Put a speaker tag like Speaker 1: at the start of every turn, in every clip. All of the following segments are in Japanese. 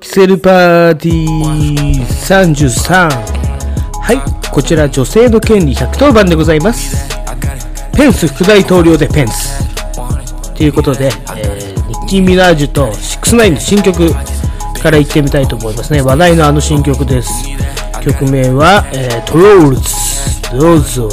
Speaker 1: キセルパーティー33。はい、こちら女性の権利110番でございます。ペンス副大統領でペンス。ということで、えーニッキー・ミナージュと69の新曲から行ってみたいと思いますね。話題のあの新曲です。曲名は、えートロールズ。どうぞ。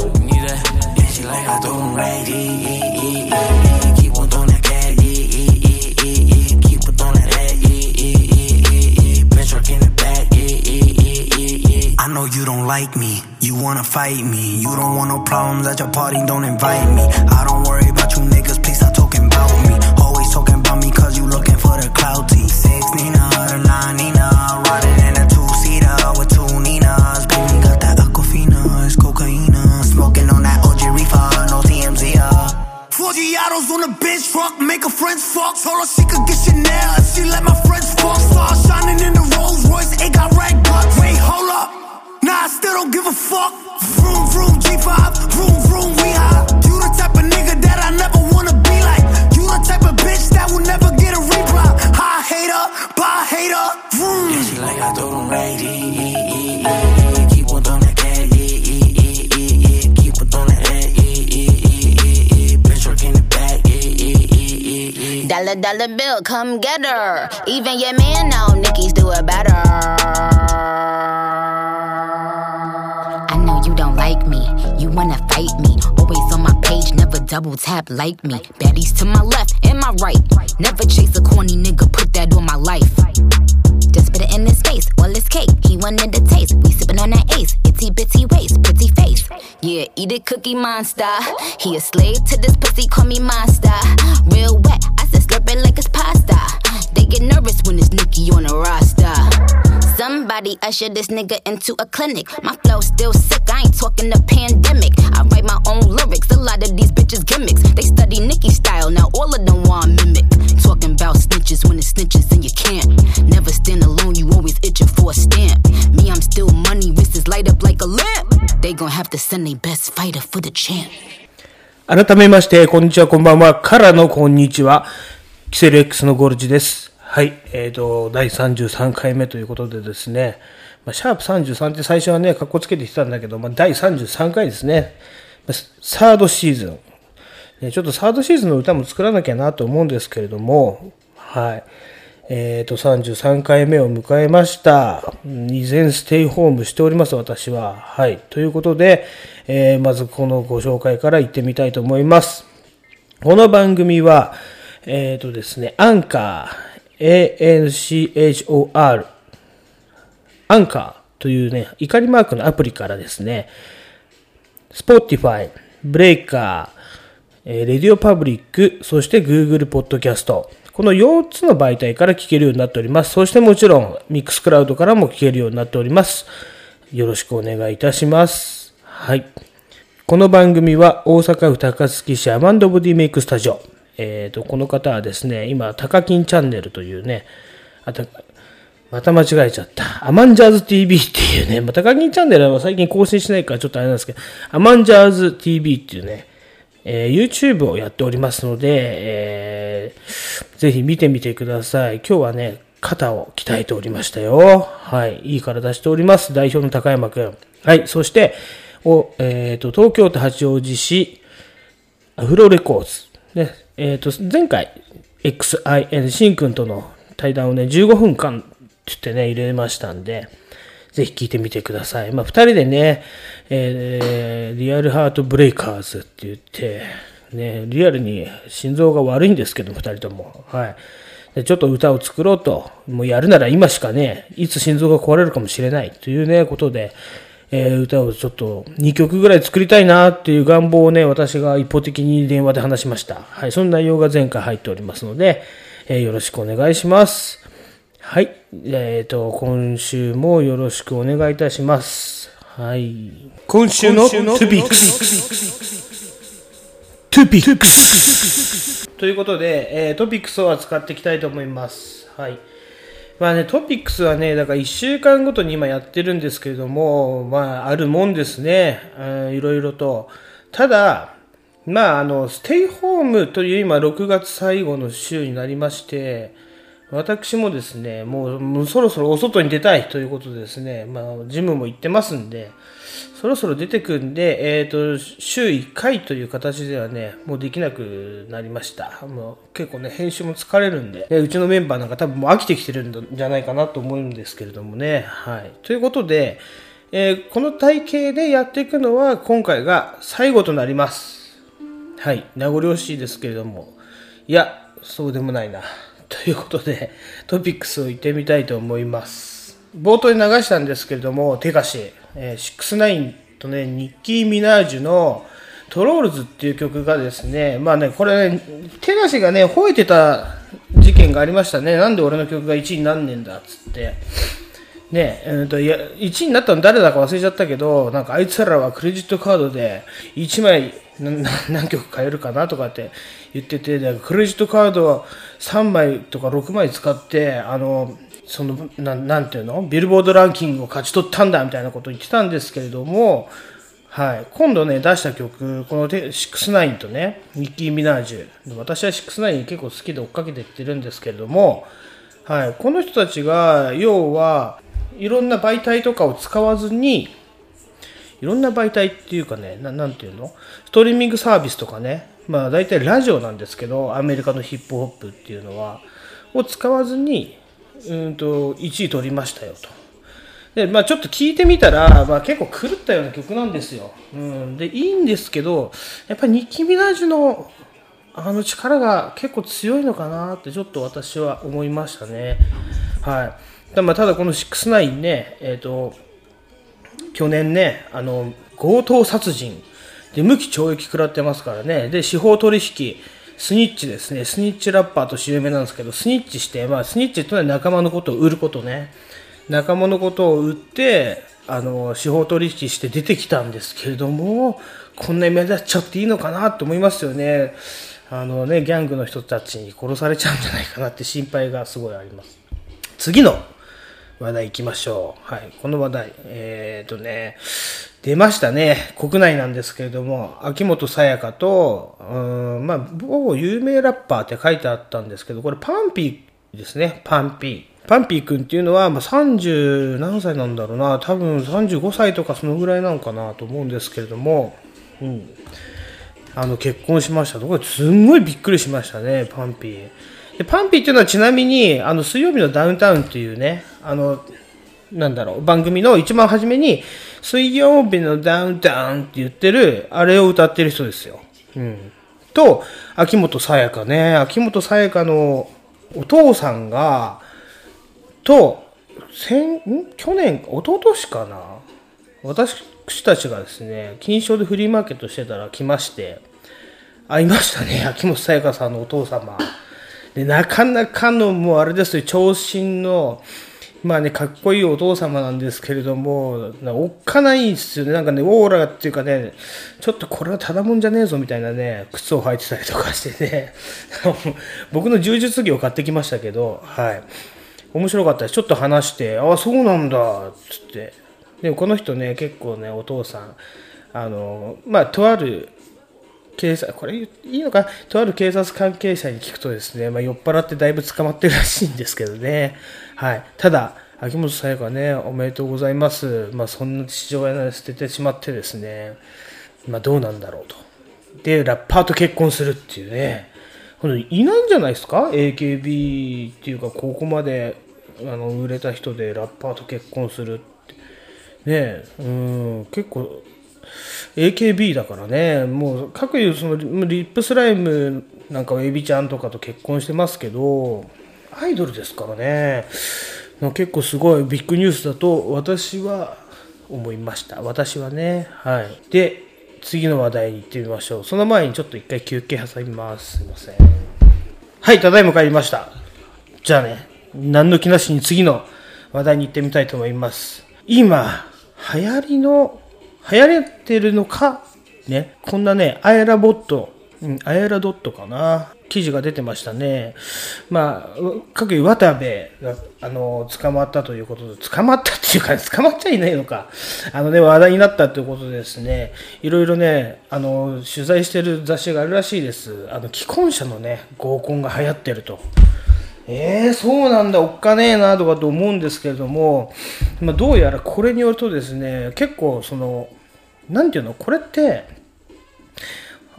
Speaker 2: Like me, you wanna fight me. You don't want no problems at your party, don't invite me. I don't worry about you niggas, please stop talking about me. Always talking about me cause you looking for the clout T. Six Nina, the nine Nina, riding in a two seater with two Ninas. Baby got that Aquafina, it's cocaine. Smoking on that OG reefer, no TMZ. Uh. Four Giados on the bench truck, make a French fuck. Told her she could get Chanel if she let my friends fuck. Star shining in the Rolls Royce, it got Nah, I still don't give a fuck. Vroom, vroom, G5, vroom, vroom, we high. You the type of nigga that I never wanna be like. You the type of bitch that will never get a reply. High hater, bye hater, vroom. Yeah, she like I do them right, yeah, yeah, yeah, yeah. Keep on doing that cat. Keep on doing that, yeah. Bitch work in the back.
Speaker 3: Dollar dollar bill, come get her. Even your man know Nicki's do it better. Double tap like me. Baddies to my left and my right. Never chase a corny nigga, put that on my life. Just spit it in his face, all his cake. He wanted the taste. We sippin' on that ace. Itty bitty waist, pretty face. Yeah, eat it, cookie monster. He a slave to this pussy, call me monster. Real wet, I said slurp it like it's pasta They get nervous when it's Nicki on the roster. Somebody usher this nigga into a clinic. My flow still sick, I ain't talking the pandemic. I write my own lyrics, a lot of these bitches gimmicks. They study Nicki style, now all of them want mimic. Talking about snitches when it's snitches and you can't. Never stand alone, you always itching for a stamp. Me, I'm still money, wrists light up like a lamp. They gon' have to send their best fighter for the champ.
Speaker 1: 改めまして、こんにちは、こんばんは。からのこんにちは。キセル X のゴルジです。 はい。えっ、と、第33回目ということでですね。まあ、シャープ33って最初はね、格好つけてきたんだけど、まあ、第33回ですね。まサードシーズン。ね、ちょっとサードシーズンの歌も作らなきゃなと思うんですけれども、はい。えっ、と、33回目を迎えました。依然ステイホームしております、私は。はい。ということで、えーまずこのご紹介から行ってみたいと思います。この番組は、えっ、とですね、アンカー、ANCHOR、アンカーというね、怒りマークのアプリからですね、Spotify、ブレイカー、えー、レディオパブリック、そして Google ポッドキャスト。この4つの媒体から聞けるようになっております。そしてもちろん、ミックスクラウドからも聞けるようになっております。よろしくお願いいたします。はい。この番組は大阪府高槻市アマンドボディメイクスタジオ。えっ、と、この方はですね、今、タカキンチャンネルというね、あた、また間違えちゃった。アマンジャーズ TV っていうね、まあ、高木チャンネルは最近更新しないからちょっとあれなんですけど、アマンジャーズ TV っていうね、えー YouTube をやっておりますので、えーぜひ見てみてください。今日はね、肩を鍛えておりましたよ。はい。いい体しております。代表の高山くん。はい。そして、お、えっ、と、東京都八王子市、アフロレコーズ。ね、えっ、と、前回、XIN、シンくんとの対談をね、15分間って言ってね、入れましたんで、ぜひ聞いてみてください。まあ、二人でね、えー、リアルハートブレイカーズって言って、ね、リアルに心臓が悪いんですけど、二人とも。はい。でちょっと歌を作ろうと、もうやるなら今しかね、いつ心臓が壊れるかもしれないというね、ことで、えー歌をちょっと2曲ぐらい作りたいなっていう願望をね、私が一方的に電話で話しました。はい、その内容が前回入っておりますので、えーよろしくお願いします。はい。えっ、と、今週もよろしくお願いいたします。はい。今週のトゥピックス。トゥピックス。ということで、えートピックスを扱っていきたいと思います。はい。まあね、トピックスはね、だから1週間ごとに今やってるんですけれども、まあ、あるもんですね。うんいろいろと。ただ、まあ、あの、ステイホームという今6月最後の週になりまして、私もですね、もうもうそろそろお外に出たいということでですね、まあ、ジムも行ってますんで、そろそろ出てくんで、えっ、と、週1回という形ではね、もうできなくなりました。もう結構ね、編集も疲れるんで、ねうちのメンバーなんか多分もう飽きてきてるんじゃないかなと思うんですけれどもね。はい。ということで、えーこの体型でやっていくのは今回が最後となります。はい。名残惜しいですけれども。いや、そうでもないな。ということで、トピックスを言ってみたいと思います。冒頭に流したんですけれども、手歌詞、えー、69とね、ニッキー・ミナージュのトロールズっていう曲がですね、まあね、これ、ね、手歌詞がね、吠えてた事件がありましたね。なんで俺の曲が1位になんねんだっつって。ねえ、ーと、いや、1位になったの誰だか忘れちゃったけど、なんかあいつらはクレジットカードで1枚なな 何曲買えるかなとかって言ってて、クレジットカード3枚とか6枚使って、あの、その、ななんていうの？ビルボードランキングを勝ち取ったんだみたいなことを言ってたんですけれども、はい。今度ね、出した曲、この69とね、ニッキー・ミナージュ。私は69結構好きで追っかけていってるんですけれども、はい。この人たちが、要は、いろんな媒体とかを使わずに、いろんな媒体っていうかね、ななんていうの？ストリーミングサービスとかね、まあ大体ラジオなんですけど、アメリカのヒップホップっていうのは、を使わずに、うんと、1位取りましたよと。で、まあちょっと聞いてみたら、まあ結構狂ったような曲なんですよ。うん。で、いいんですけど、やっぱりニッキー・ミナージュのあの力が結構強いのかなってちょっと私は思いましたね。はい。たまあただこの69ね、えっ、と、去年ね、あの、強盗殺人で無期懲役食らってますからね。で、司法取引、スニッチですね。スニッチラッパーとして有名なんですけど、スニッチして、まあ、スニッチってのは仲間のことを売ることね。仲間のことを売って、あの、司法取引して出てきたんですけれども、こんなに目立っちゃっていいのかなと思いますよね。あのね、ギャングの人たちに殺されちゃうんじゃないかなって心配がすごいあります。次の話題行きましょう。はい。この話題。えー、とね、出ましたね。国内なんですけれども、秋元さやかと、うん、まあ、某有名ラッパーって書いてあったんですけど、これパンピーですね。パンピー。パンピー君っていうのは、まあ、30何歳なんだろうな。多分35歳とかそのぐらいなのかなと思うんですけれども、うん。あの、結婚しました。これすんごいびっくりしましたね、パンピー。で、パンピーっていうのはちなみに、あの、水曜日のダウンタウンっていうね、あの、なんだろう、番組の一番初めに、水曜日のダウンタウンって言ってる、あれを歌ってる人ですよ。うん。と、秋元さやかね、秋元さやかのお父さんが、と、先、ん？去年、一昨年かな？私たちがですね、金賞でフリーマーケットしてたら来まして、会いましたね、秋元さやかさんのお父様。で、なかなかの、もうあれですよ、長身の、まあね、かっこいいお父様なんですけれども、おっかないですよね。なんかね、オーラっていうかね、ちょっとこれはただもんじゃねえぞみたいなね、靴を履いてたりとかしてね、僕の柔術着を買ってきましたけど、はい。面白かったです。ちょっと話して、ああ、そうなんだ、つって。でもこの人ね、結構ね、お父さん、あの、まあ、とある警察、これいいのかとある警察関係者に聞くとですね、まあ、酔っ払ってだいぶ捕まってるらしいんですけどね。はい。ただ、秋元さやかね、おめでとうございます。まあ、そんな父親が捨ててしまってですね、まあ、どうなんだろうと。で、ラッパーと結婚するっていうね、これいないんじゃないですか ?AKB っていうか、ここまであの売れた人でラッパーと結婚するって。ね、うん、結構、AKB だからね、もう各いうそのリップスライムなんかはエビちゃんとかと結婚してますけど、アイドルですからね、結構すごいビッグニュースだと私は思いました。私はね。はい。で、次の話題に行ってみましょう。その前にちょっと一回休憩挟みます。すいません。はい、ただいま帰りました。じゃあね、何の気なしに次の話題に行ってみたいと思います。今、流行りの、流行ってるのか、ね、こんなね、アイラボット、うん、アイラドットかな、記事が出てましたね。まあ、各位渡部が、あの、捕まったということで、捕まったっていうか、捕まっちゃいないのか。あのね、話題になったということでですね、いろいろね、あの、取材してる雑誌があるらしいです。あの、既婚者のね、合コンが流行ってると。えー、そうなんだ、おっかねえなとかと思うんですけれども、まあ、どうやらこれによるとですね、結構その、なんていうの、これって、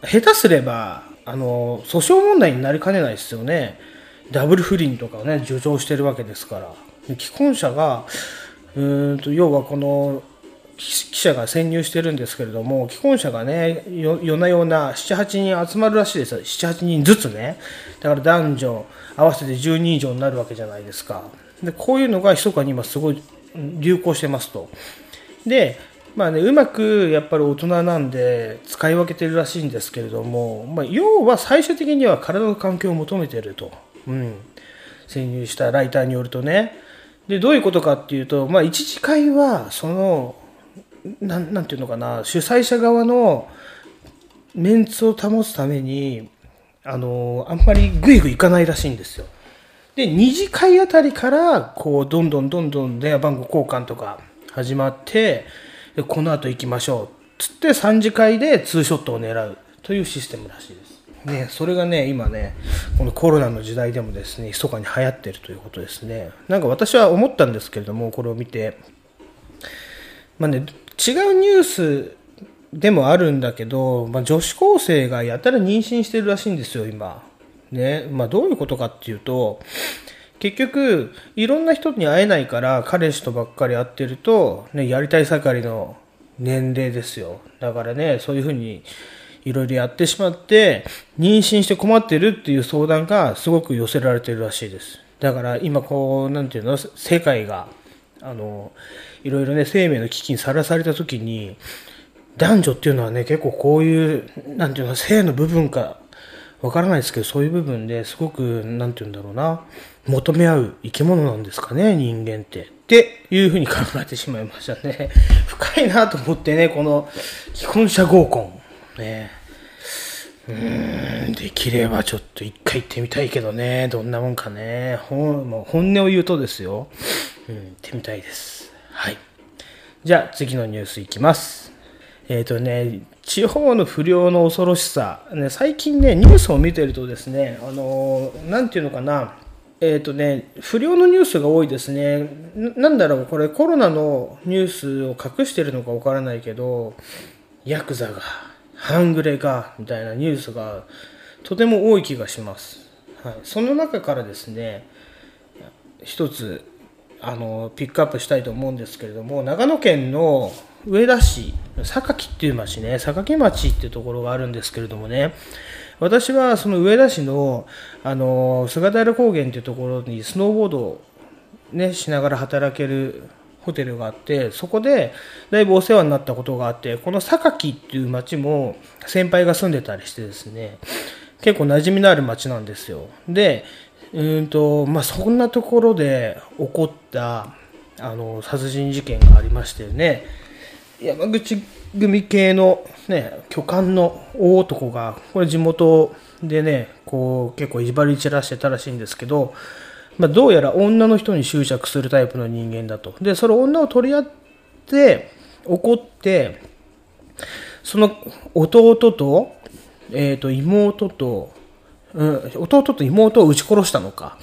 Speaker 1: 下手すれば、あの、訴訟問題になりかねないですよね。ダブル不倫とかをね、助長してるわけですから。既婚者が、うんと、要はこの、記者が潜入してるんですけれども、既婚者がね、夜な夜な7、8人集まるらしいですよ。7、8人ずつね。だから男女合わせて10人以上になるわけじゃないですか。で、こういうのが密かに今すごい流行してますと。で、まあね、うまくやっぱり大人なんで使い分けてるらしいんですけれども、まあ、要は最終的には体の環境を求めてると。うん。潜入したライターによるとね。で、どういうことかっていうと、まあ、一次会は、その、なんなんていうのかな、主催者側のメンツを保つために、あの、あんまりグイグイいかないらしいんですよ。で、二次会あたりから、こう、どんどんどんどん電話番号交換とか始まって、でこの後行きましょう。つって三次会でツーショットを狙うというシステムらしいです。ね、それがね、今ね、このコロナの時代でもですね、密かに流行ってるということですね。なんか私は思ったんですけれども、これを見て、まあね、違うニュースでもあるんだけど、まあ、女子高生がやたら妊娠してるらしいんですよ、今。ね。まあ、どういうことかっていうと、結局、いろんな人に会えないから、彼氏とばっかり会ってると、ね、やりたい盛りの年齢ですよ。だからね、そういうふうに、いろいろやってしまって、妊娠して困ってるっていう相談がすごく寄せられてるらしいです。だから今こう、なんていうの、世界が、あの、いろいろね、生命の危機にさらされた時に、男女っていうのはね、結構こういう、なんていうの、性の部分か、わからないですけど、そういう部分ですごく、なんていうんだろうな、求め合う生き物なんですかね、人間って。っていうふうに考えてしまいましたね。深いなと思ってね、この既婚者合コン。ね。うーん、できればちょっと一回行ってみたいけどね、どんなもんかね。もう本音を言うとですよ、うん、行ってみたいです。はい。じゃあ次のニュースいきます。えっ、とね、地方の不良の恐ろしさ、ね、最近ね、ニュースを見てるとですね、あのーなんていうのかな、えっ、とね、不良のニュースが多いですね。ななんだろう、これコロナのニュースを隠してるのかわからないけど、ヤクザが、半グレが、みたいなニュースがとても多い気がします。はい。その中からですね、一つあのピックアップしたいと思うんですけれども長野県の上田市榊っていう町ね榊町っていうところがあるんですけれどもね私はその上田市のあの菅平高原っていうところにスノーボードを、ね、しながら働けるホテルがあってそこでだいぶお世話になったことがあってこの榊っていう町も先輩が住んでたりしてですね結構馴染みのある町なんですよ。でうんとまあ、そんなところで起こったあの殺人事件がありましてね山口組系の、ね、巨漢の大男がこれ地元でねこう結構いじばり散らしてたらしいんですけど、まあ、どうやら女の人に執着するタイプの人間だと。でその女を取り合って怒ってその弟と,、えー、と妹とうん、弟と妹を撃ち殺したのか。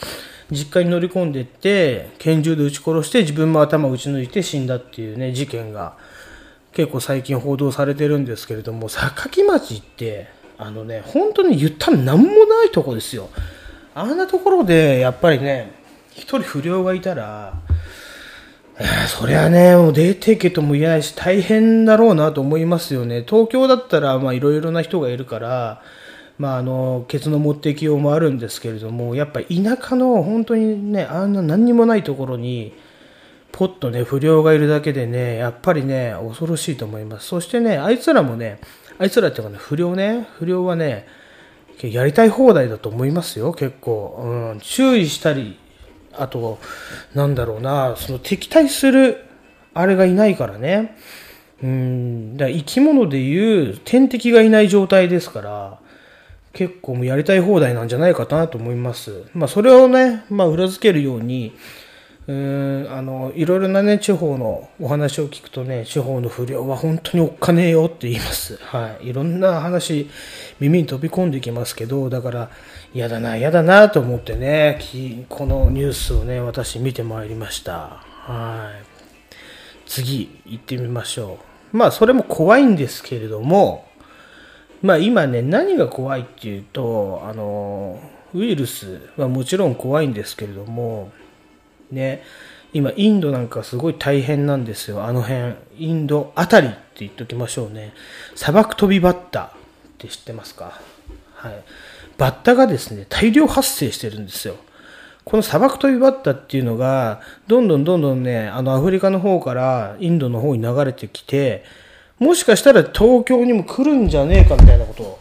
Speaker 1: 実家に乗り込んでって拳銃で撃ち殺して自分も頭を撃ち抜いて死んだっていうね事件が結構最近報道されてるんですけれども榊町ってあのね本当に言ったら何もないとこですよあんなところでやっぱりね一人不良がいたらそりゃね、もう出てけとも言えないし、大変だろうなと思いますよね。東京だったら、まあいろいろな人がいるから、まああの、ケツの持っていきようもあるんですけれども、やっぱり田舎の本当にね、あんな何にもないところに、ポッとね、不良がいるだけでね、やっぱりね、恐ろしいと思います。そしてね、あいつらもね、あいつらっていうかね、不良ね、不良はね、やりたい放題だと思いますよ、結構。うん、注意したり、あと、なんだろうな、その敵対する、あれがいないからね。うん、だ生き物でいう天敵がいない状態ですから、結構もうやりたい放題なんじゃないかなと思います。まあそれをね、まあ裏付けるように、うーあのいろいろなね地方のお話を聞くとね地方の不良は本当におっかねえよって言います。はい。いろんな話耳に飛び込んできますけどだから嫌だな嫌だなと思ってねこのニュースをね私見てまいりました。はい。次行ってみましょう。まあそれも怖いんですけれどもまあ今ね何が怖いっていうとあのウイルスはもちろん怖いんですけれどもね、今、インドなんかすごい大変なんですよ、あの辺。インドあたりって言っときましょうね。砂漠飛びバッタって知ってますか？はい。バッタがですね、大量発生してるんですよ。この砂漠飛びバッタっていうのが、どんどんどんどんね、あのアフリカの方からインドの方に流れてきて、もしかしたら東京にも来るんじゃねえかみたいなことを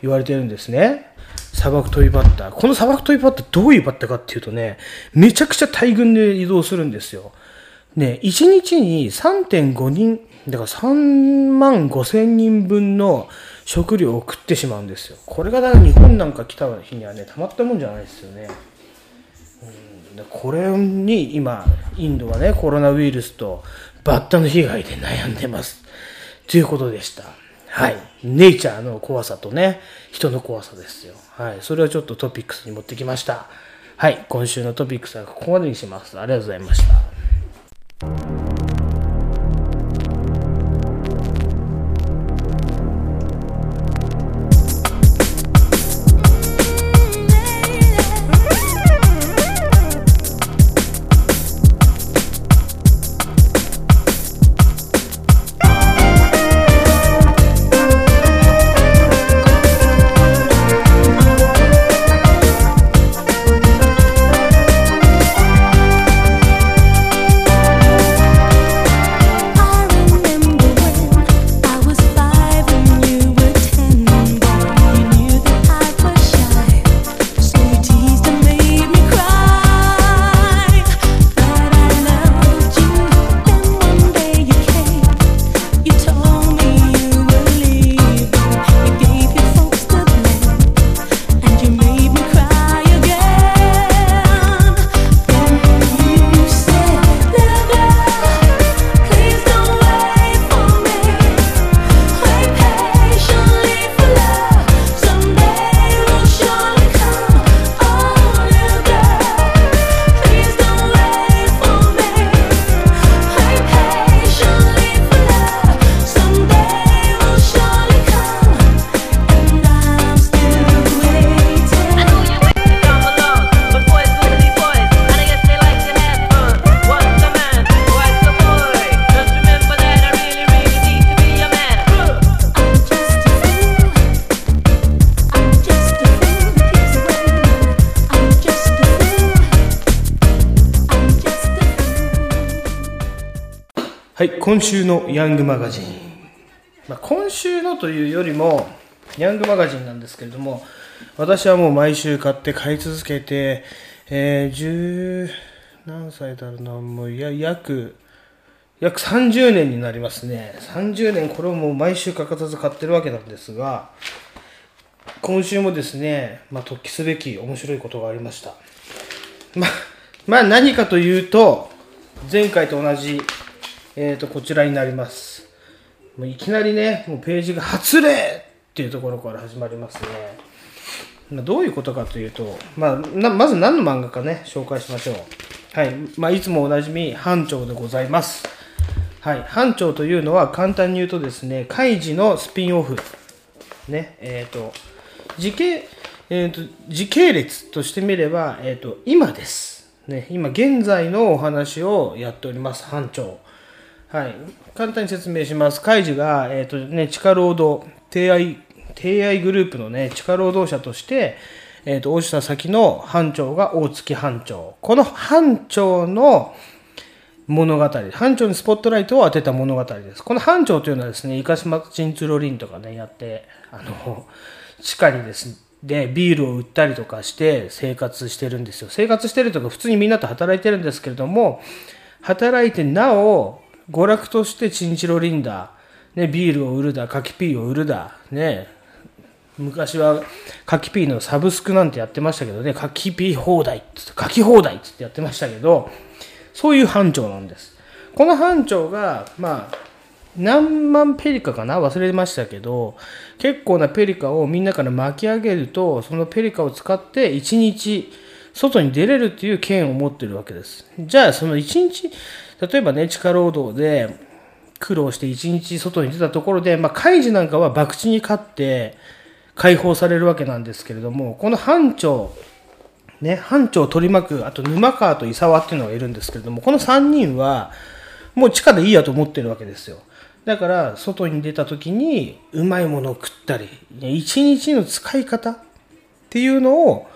Speaker 1: 言われてるんですね。砂漠飛びバッター。この砂漠飛びバッターどういうバッターかっていうとね、めちゃくちゃ大群で移動するんですよ。ね、1日に3.5人、だから3万5千人分の食料を食ってしまうんですよ。これがだから日本なんか来た日にはね、たまったもんじゃないですよね。うん、これに今、インドはね、コロナウイルスとバッタの被害で悩んでます。ということでした。はい。ネイチャーの怖さとね、人の怖さですよ。はい。それをちょっとトピックスに持ってきました。はい。今週のトピックスはここまでにします。ありがとうございました。今週のヤングマガジン。まあ、今週のというよりも、ヤングマガジンなんですけれども、私はもう毎週買って買い続けて、えー、十何歳だろうな、もういや約、約30年になりますね。30年、これをもう毎週欠かさず買ってるわけなんですが、今週もですね、まあ、突起すべき面白いことがありました。ま、まあ何かというと、前回と同じ、えー、とこちらになります。もういきなりね、もうページが発令っていうところから始まりますね。まあどういうことかというと、まあ、まず何の漫画かね、紹介しましょう。はい。まあ、いつもおなじみ、班長でございます。はい。班長というのは簡単に言うとですね、カイジのスピンオフ。ね、えっ、と、時系、えー、と時系列としてみれば、えー、と今です、ね、今現在のお話をやっております班長はい。簡単に説明します。カイジが、えーとね、地下労働提愛提愛グループの、ね、地下労働者として、えー、と落ちた先の班長が大月班長。この班長の物語班長にスポットライトを当てた物語です。この班長というのはですねイカスマチンツロリンとかねやってあの地下にですでビールを売ったりとかして生活してるんですよ。生活してるとか普通にみんなと働いてるんですけれども働いてなお娯楽としてチンチロリンだ、ね、ビールを売るだカキピーを売るだね昔は書きピーのサブスクなんてやってましたけどね、書きピー放題っつって、書き放題っつってやってましたけど、そういう班長なんです。この班長が、まあ、何万ペリカかな？忘れましたけど、結構なペリカをみんなから巻き上げると、そのペリカを使って1日外に出れるっていう権を持ってるわけです。じゃあ、その1日、例えばね、地下労働で苦労して1日外に出たところで、まあ、カイジなんかは博打に勝って解放されるわけなんですけれども、この班長、ね、班長を取り巻く、あと沼川と伊沢っていうのがいるんですけれども、この3人は、もう地下でいいやと思ってるわけですよ。だから、外に出た時に、うまいものを食ったり、一日の使い方っていうのを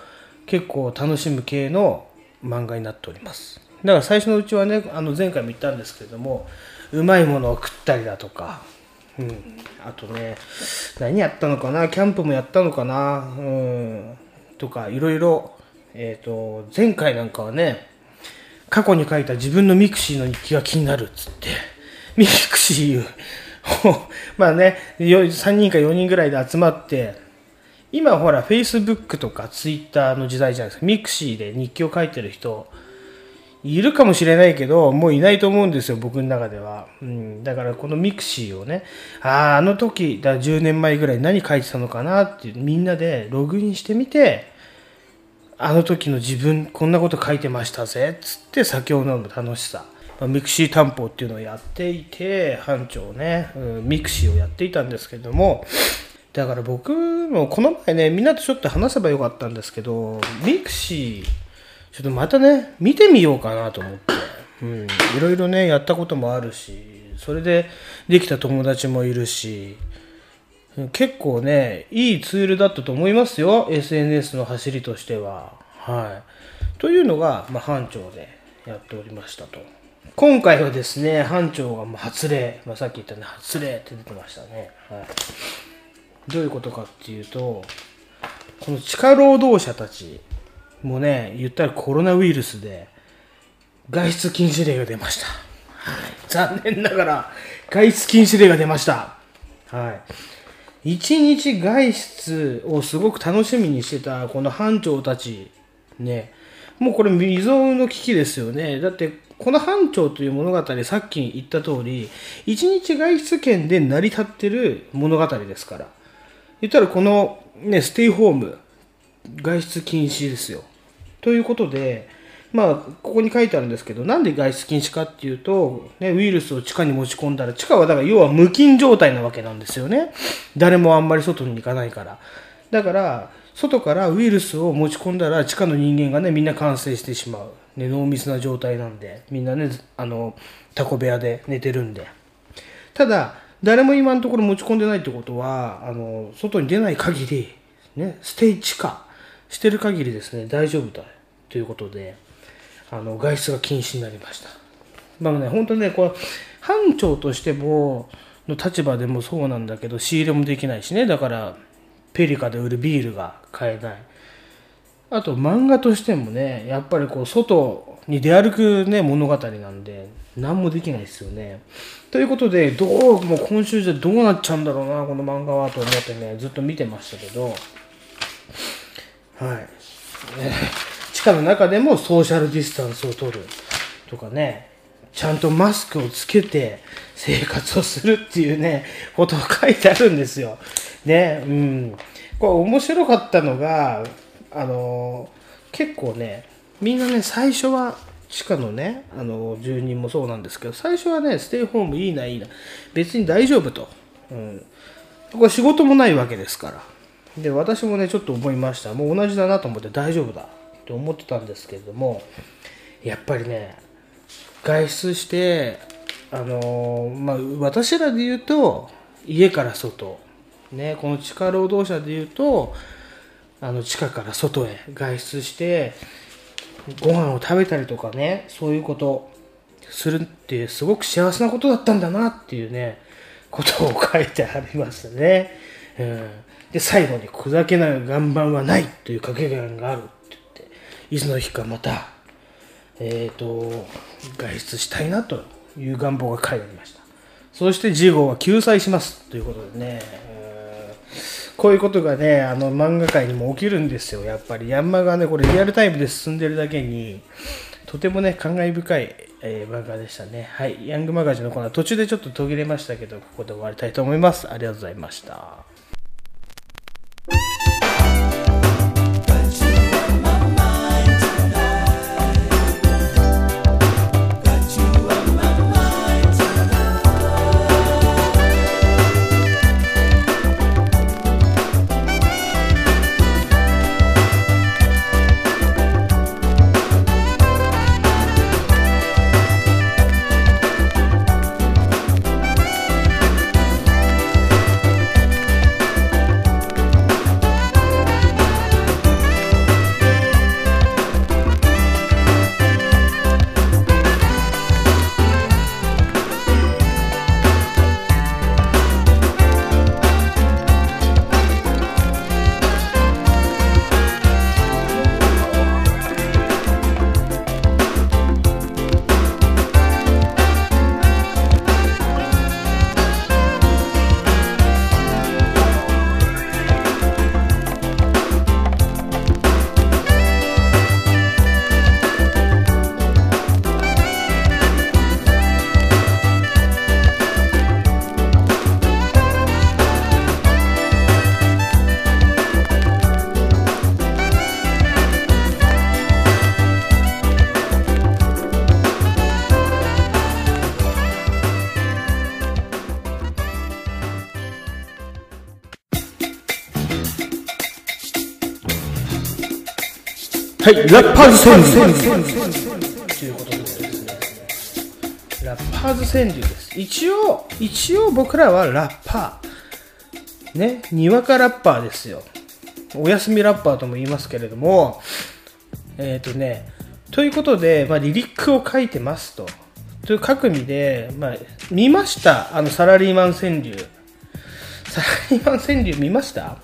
Speaker 1: 結構楽しむ系の漫画になっております。だから最初のうちはね、あの前回も言ったんですけれども、うまいものを食ったりだとか、うん、あとね、何やったのかな、キャンプもやったのかな、うん、とか、いろいろ、えっ、と、前回なんかはね、過去に書いた自分の mixi の日記が気になるっつって、 mixi を、まあね、3人か4人ぐらいで集まって、今ほら、Facebook とか Twitter の時代じゃないですか。 mixi で日記を書いてる人、いるかもしれないけど、もういないと思うんですよ、僕の中では。うん、だからこの mixi をね、ああ、あの時、だ10年前ぐらい何書いてたのかなって、みんなでログインしてみて、あの時の自分こんなこと書いてましたぜっつって酒を飲む楽しさ、 mixi 散歩っていうのをやっていて班長ね、うん mixi をやっていたんですけどもだから僕もこの前ねみんなとちょっと話せばよかったんですけど mixi ちょっとまたね見てみようかなと思って、うん、いろいろねやったこともあるしそれでできた友達もいるし結構ね、いいツールだったと思いますよ。SNS の走りとしては。はい。というのが、まあ、班長でやっておりましたと。今回はですね、班長が発令、まあ、さっき言ったね、発令って出てましたね。はい。どういうことかっていうと、この地下労働者たちもうね、言ったらコロナウイルスで外出禁止令が出ました。残念ながら外出禁止令が出ました。はい。一日外出をすごく楽しみにしてたこの班長たちねもうこれ未曾有の危機ですよねだってこの班長という物語さっき言った通り一日外出圏で成り立ってる物語ですから言ったらこのねステイホーム外出禁止ですよということでまあ、ここに書いてあるんですけど、なんで外出禁止かっていうと、ね、ウイルスを地下に持ち込んだら、地下はだから要は無菌状態なわけなんですよね。誰もあんまり外に行かないから。だから、外からウイルスを持ち込んだら、地下の人間がね、みんな感染してしまう。ね、濃密な状態なんで、みんなね、あの、タコ部屋で寝てるんで。ただ、誰も今のところ持ち込んでないってことは、あの、外に出ない限り、ね、ステイ地下してる限りですね、大丈夫だということで、あの外出が禁止になりました。まあね、本当ね、これ、班長としても、の立場でもそうなんだけど、仕入れもできないしね、だから、ペリカで売るビールが買えない。あと、漫画としてもね、やっぱりこう、外に出歩くね、物語なんで、何もできないですよね。ということで、どう、もう今週じゃどうなっちゃうんだろうな、この漫画はと思ってね、ずっと見てましたけど、はい。ね地下の中でもソーシャルディスタンスを取るとかね、ちゃんとマスクをつけて生活をするっていうね、ことが書いてあるんですよ。ね、うん。これ面白かったのが、あの、結構ね、みんなね、最初は地下のね、あの、住人もそうなんですけど、最初はね、ステイホームいいな、いいな、別に大丈夫と。うん。これ仕事もないわけですから。で、私もね、ちょっと思いました。もう同じだなと思って大丈夫だって思ってたんですけれども、やっぱりね、外出して、あのーまあ、私らで言うと、家から外、ね、この地下労働者で言うと、あの地下から外へ外出して、ご飯を食べたりとかね、そういうことするって、すごく幸せなことだったんだなっていうね、ことを書いてありますね。うん、で、最後に、砕けない岩盤はないという掛け算があるって言って、いつの日かまた、えー、と外出したいなという願望が書いてありましたそして事後は救済しますということでね、こういうことがね、あの漫画界にも起きるんですよ、やっぱり。ヤンマがね、これリアルタイムで進んでるだけに、とてもね、感慨深い、えー漫画でしたね。はい。ヤングマガジンのコーナー、途中でちょっと途切れましたけど、ここで終わりたいと思います。ありがとうございました。はい、ラッパーズ川柳ということでですね、ラッパーズ川柳です。一応、一応僕らはラッパー。ね、にわかラッパーですよ。お休みラッパーとも言いますけれども、えっ、とね、ということで、まあ、リリックを書いてますと。という各意で、まあ、見ました。あの、サラリーマン川柳。サラリーマン川柳見ました？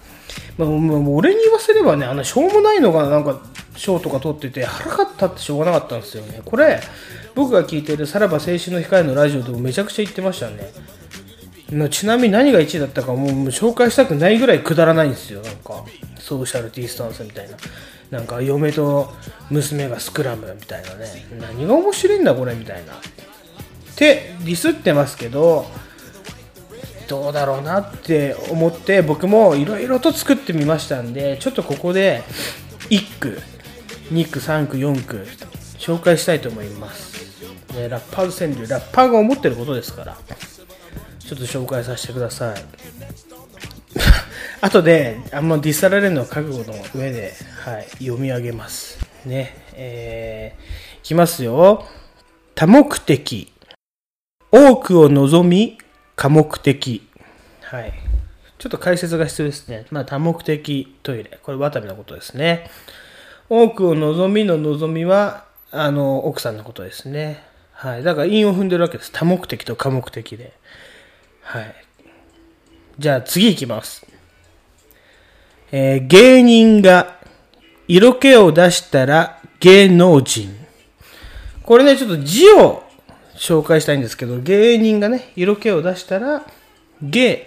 Speaker 1: まあ、もう俺に言わせればね、あの、しょうもないのがなんか、賞とか取ってて、腹が立ってしょうがなかったんですよね。これ、僕が聞いてるさらば青春の光のラジオでもめちゃくちゃ言ってましたね。ちなみに何が1位だったかもう紹介したくないぐらいくだらないんですよ。なんか、ソーシャルディスタンスみたいな。なんか、嫁と娘がスクラムみたいなね。何が面白いんだこれみたいな。って、ディスってますけど、どうだろうなって思って僕もいろいろと作ってみましたんでちょっとここで1句2句3句4句紹介したいと思います、ね、ラッパーズ川柳ラッパーが思ってることですからちょっと紹介させてください 後であんまディスられるのは覚悟の上で、はい、読み上げますねえー、いきますよ多目的多くを望み多目的。はい。ちょっと解説が必要ですね。まあ、多目的トイレ。これ、渡部のことですね。多くを望みの望みは、あの、奥さんのことですね。はい。だから、韻を踏んでるわけです。多目的と可目的で。はい。じゃあ、次行きます。えー芸人が色気を出したら芸能人。これね、ちょっと字を紹介したいんですけど、芸人がね、色気を出したら、芸、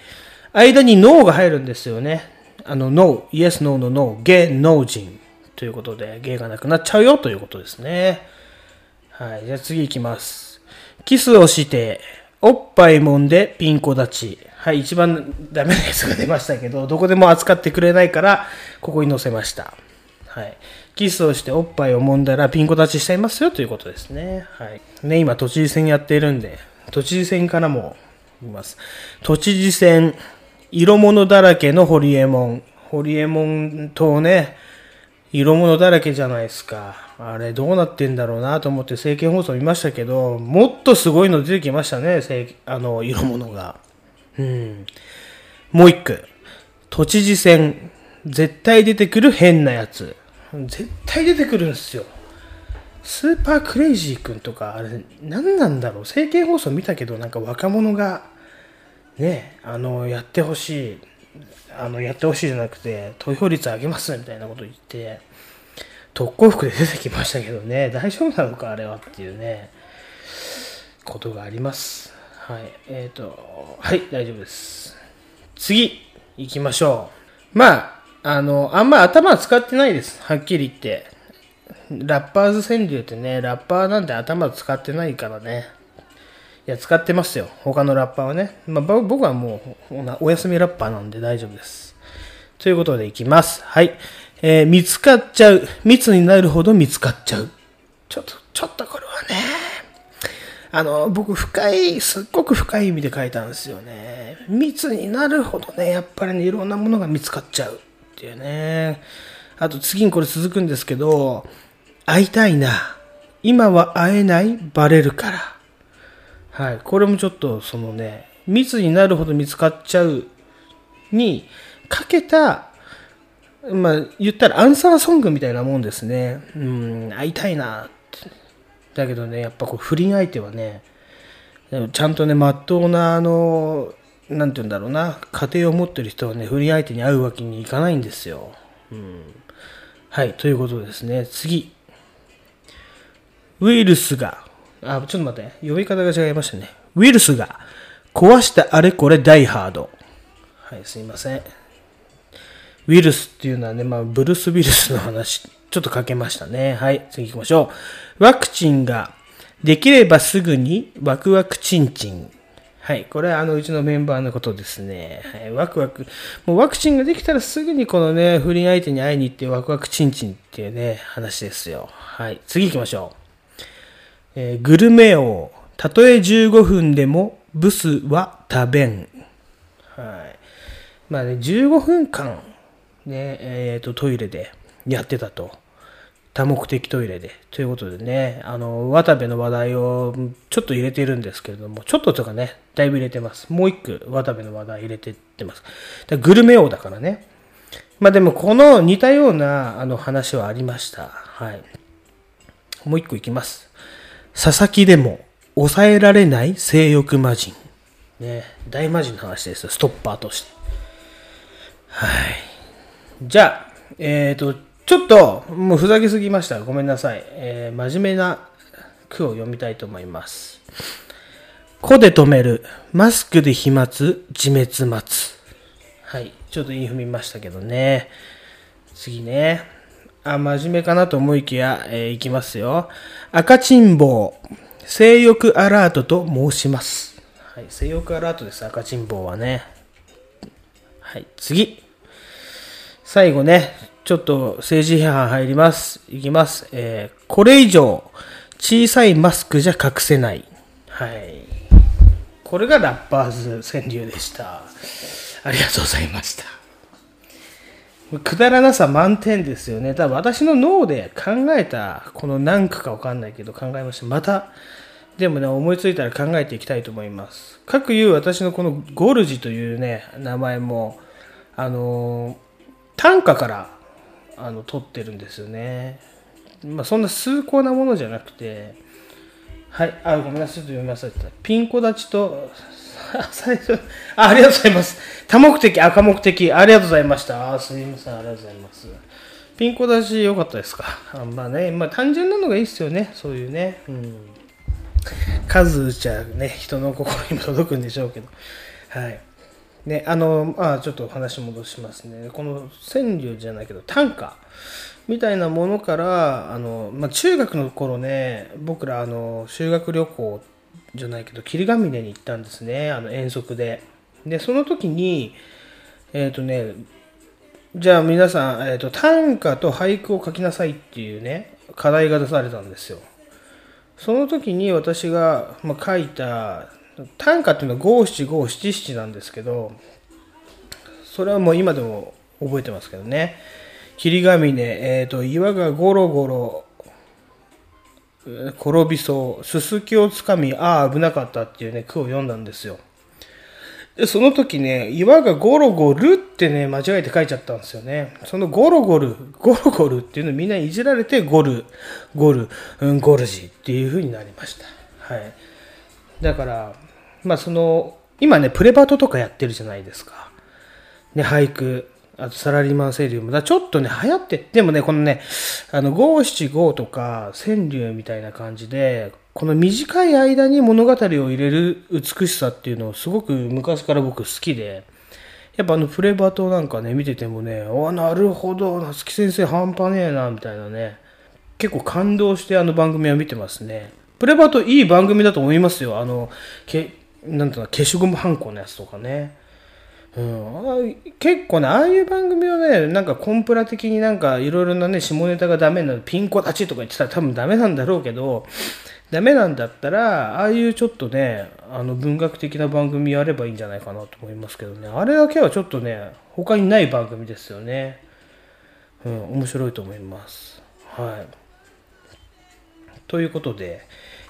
Speaker 1: 間にノーが入るんですよね。あの、ノー、イエス、ノーのノー、芸能人ということで、芸がなくなっちゃうよということですね。はい、じゃあ次行きます。キスをして、おっぱい揉んでピンコ立ち。はい、一番ダメなやつが出ましたけど、どこでも扱ってくれないから、ここに載せました。はい。キスをしておっぱいを揉んだらピンコ立ちしちゃいますよということですね。はい。ね、今都知事選やっているんで、都知事選からも言います。都知事選、色物だらけのホリエモン。ホリエモンとね、色物だらけじゃないですか。あれどうなってんだろうなと思って政見放送見ましたけど、もっとすごいの出てきましたね、あの、色物が。うん。もう一句。都知事選、絶対出てくる変なやつ。絶対出てくるんですよ。スーパークレイジー君とか、あれ、何なんだろう。政見放送見たけど、なんか若者が、ね、あの、やってほしい。あの、やってほしいじゃなくて、投票率上げますみたいなこと言って、特攻服で出てきましたけどね、大丈夫なのか、あれはっていうね、ことがあります。はい。えっ、と、はい、大丈夫です。次、行きましょう。まあ、あの、あんま頭は使ってないです。はっきり言って。ラッパーズ川柳ってね、ラッパーなんて頭使ってないからね。いや、使ってますよ。他のラッパーはね。まあ、僕はもうお、お休みラッパーなんで大丈夫です。ということでいきます。はい。えー見つかっちゃう。密になるほど見つかっちゃう。ちょっと、ちょっとこれはね、あの、僕深い、すっごく深い意味で書いたんですよね。密になるほどね、やっぱりね、いろんなものが見つかっちゃうっていうね。あと次にこれ続くんですけど、会いたいな。今は会えない、バレるから。はい。これもちょっとそのね、密になるほど見つかっちゃうにかけた、まあ言ったらアンサーソングみたいなもんですね。うん、会いたいなって。だけどね、やっぱこう不倫相手はね、ちゃんとね、まっとうな、あの、なんて言うんだろうな、家庭を持ってる人はね、不倫相手に会うわけにいかないんですよ。うん。はい、ということですね。次。ウイルスが、あ、ちょっと待って、呼び方が違いましたね。ウイルスが壊したあれこれダイハード。はい、すいません。ウイルスっていうのはね、まあ、ブルース・ウィルスの話、ちょっとかけましたね。はい、次行きましょう。ワクチンができればすぐにワクワクチンチン。はい、これはあのうちのメンバーのことですね。はい、ワクワク。もうワクチンができたらすぐにこのね、不倫相手に会いに行ってワクワクチンチンっていうね、話ですよ。はい、次行きましょう。えーグルメ王。たとえ15分でもブスは食べん。はい。まあね、15分間、ね、えっ、と、トイレでやってたと。多目的トイレで。ということでね、あの、渡部の話題をちょっと入れてるんですけれども、ちょっととかね、だいぶ入れてます。もう一句、渡部の話題入れてってます。グルメ王だからね。まあでも、この似たような、あの、話はありました。はい。もう一個いきます。佐々木でも抑えられない性欲魔人。ね、大魔人の話ですよ。ストッパーとして。はい。じゃあ、えっ、と、ちょっと、もうふざけすぎました。ごめんなさい。えー真面目な句を読みたいと思います。子で止める。マスクで飛沫、自滅待つ。はい。ちょっと言い踏みましたけどね。次ね。あ、真面目かなと思いきや、えーいきますよ。赤チンボ。性欲アラートと申します。はい。性欲アラートです。赤チンボはね。はい。次。最後ね、ちょっと政治批判入ります。いきます。えーこれ以上、小さいマスクじゃ隠せない。はい。これがラッパーズ川柳でした。ありがとうございました。くだらなさ満点ですよね。多分私の脳で考えた、この何区かわかんないけど考えました。また、でもね、思いついたら考えていきたいと思います。かくいう私のこのゴルジというね、名前も、あの短歌からあの取ってるんですよね。まあそんな崇高なものじゃなくて、はい、あ、ごめんなさい、ちょっと読み忘れてた。ピンコ立ちと、最初、あ、ありがとうございます。多目的、赤目的、ありがとうございました。あ、すみません、ありがとうございます。ピンコ立ち良かったですか？あまあね、まあ単純なのがいいっすよね、そういうね。うん。数じゃね、人の心にも届くんでしょうけど。はい。ね、あの、まあちょっと話戻しますね。この川柳じゃないけど、短歌みたいなものから、あの、まあ、中学の頃ね、僕ら、あの、修学旅行じゃないけど、霧ヶ峰に行ったんですね、あの、遠足で。で、その時に、えっ、とね、じゃあ皆さん、えー、と短歌と俳句を書きなさいっていうね課題が出されたんですよその時に私が、まあ、書いた短歌っていうのは五七五七七なんですけどそれはもう今でも覚えてますけどね霧ヶ峰、えー、と岩がゴロゴロ転びそうすすきをつかみああ危なかったっていうね句を読んだんですよで、その時ね、岩がゴロゴルってね、間違えて書いちゃったんですよね。そのゴロゴル、ゴロゴルっていうのみんないじられて、ゴル、ゴル、うん、ゴルジっていう風になりました。はい。だから、まあその、今ね、プレバトとかやってるじゃないですか。ね、俳句、あとサラリーマン川柳も、だちょっとね、流行って、でもね、このね、あの、五七五とか川柳みたいな感じで、この短い間に物語を入れる美しさっていうのをすごく昔から僕好きで、やっぱあのプレバトなんかね、見ててもね、あ、なるほど、夏木先生半端ねえな、みたいなね。結構感動してあの番組は見てますね。プレバトいい番組だと思いますよ。あの、け、なんていうの、消しゴムハンコのやつとかね。うん、結構ね、ああいう番組はね、なんかコンプラ的になんかいろいろなね、下ネタがダメなの、ピンコ立ちとか言ってたら多分ダメなんだろうけど、ダメなんだったら、ああいうちょっとね、あの文学的な番組やればいいんじゃないかなと思いますけどね。あれだけはちょっとね、他にない番組ですよね。うん、面白いと思います。はい。ということで、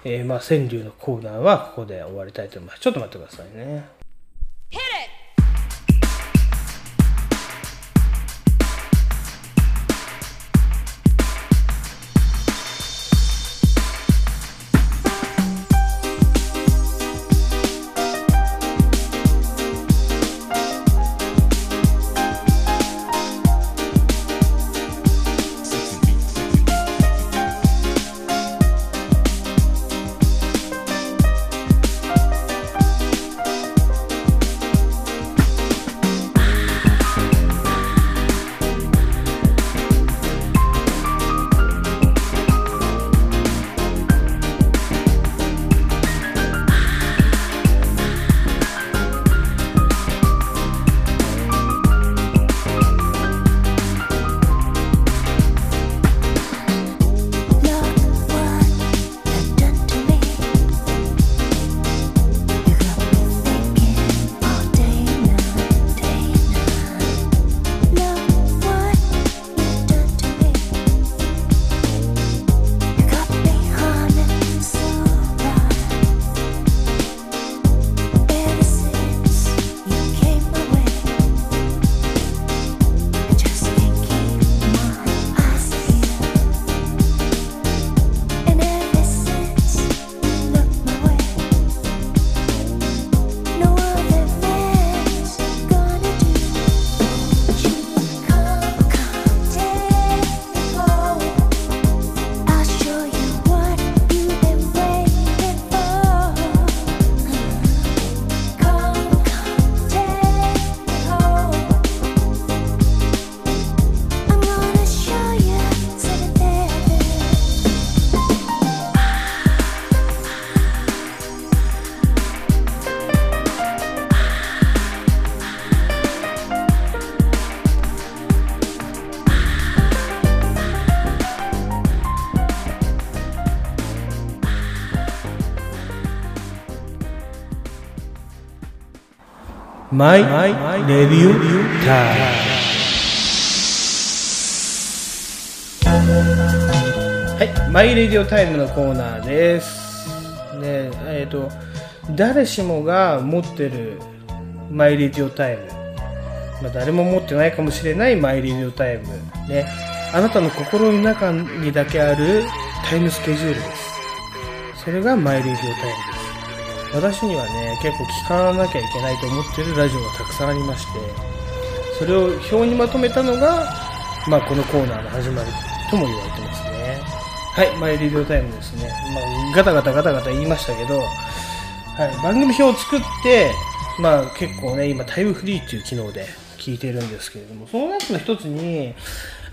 Speaker 1: えーまあ、川柳のコーナーはここで終わりたいと思います。ちょっと待ってくださいね。マイレビュータイはい、マイレディオタイムのコーナーです。ねえっ、と、誰しもが持ってるマイレディオタイム。まあ、誰も持ってないかもしれないマイレディオタイム。ね。あなたの心の中にだけあるタイムスケジュールです。それがマイレディオタイム。私にはね、結構聞かなきゃいけないと思ってるラジオがたくさんありまして、それを表にまとめたのが、まあこのコーナーの始まりとも言われてますね。はい、マイレディオタイムですね。まあガタガタガタガタ言いましたけど、はい、番組表を作って、まあ結構ね、今タイムフリーっていう機能で聞いてるんですけれども、その中の一つに、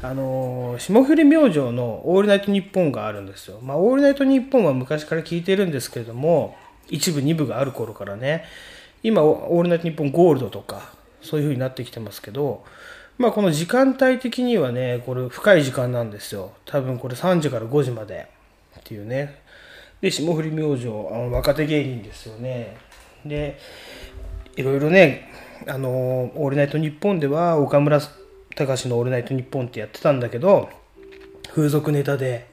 Speaker 1: あの霜降り明星のオールナイトニッポンがあるんですよ。まあ、オールナイトニッポンは昔から聞いてるんですけれども、一部、二部がある頃からね、今、オールナイトニッポンゴールドとか、そういう風になってきてますけど、まあ、この時間帯的にはね、これ深い時間なんですよ。多分これ3時から5時までっていうね。で、霜降り明星、あの若手芸人ですよね。で、いろいろね、あの、オールナイトニッポンでは、岡村隆のオールナイトニッポンってやってたんだけど、風俗ネタで、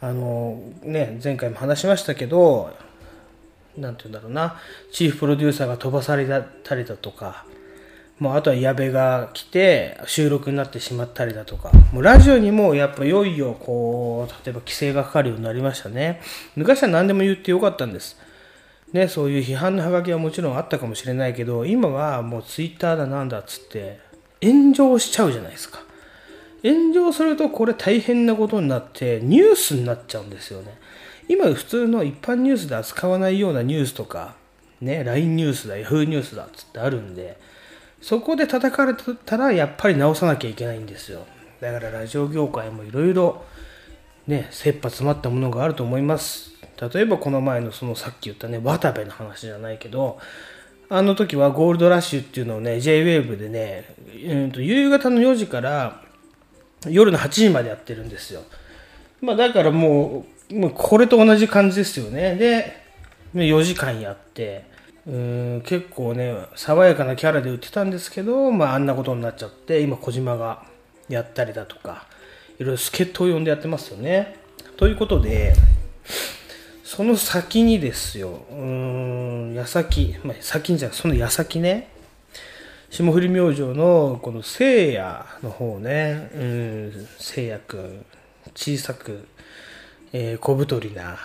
Speaker 1: あの、ね、前回も話しましたけど、なんて言うんだろうな、チーフプロデューサーが飛ばされたりだとか、もうあとは矢部が来て収録になってしまったりだとか、もうラジオにもやっぱいよいよこう、例えば規制がかかるようになりましたね。昔は何でも言ってよかったんです。ね、そういう批判のハガキはもちろんあったかもしれないけど、今はもうツイッターだなんだっつって、炎上しちゃうじゃないですか。炎上するとこれ大変なことになってニュースになっちゃうんですよね。今普通の一般ニュースで扱わないようなニュースとか、ね、LINE ニュースだ、Yahoo ニュースだっつってあるんで、そこで叩かれたらやっぱり直さなきゃいけないんですよ。だからラジオ業界もいろいろね切羽詰まったものがあると思います。例えばこの前のそのさっき言ったね渡部の話じゃないけどあの時はゴールドラッシュっていうのをね JWAVE でね、うん、と夕方の4時から夜の8時までやってるんですよ。まあだからもうもうこれと同じ感じですよね。で4時間やってうん結構ね爽やかなキャラで売ってたんですけど、まあ、あんなことになっちゃって今小島がやったりだとかいろいろ助っ人を呼んでやってますよね。ということでその先にですようーん矢先、まあ、先にじゃないその矢先ね霜降り明星のこの聖夜の方ね、うん、聖夜くん、小さく、えー小太りな、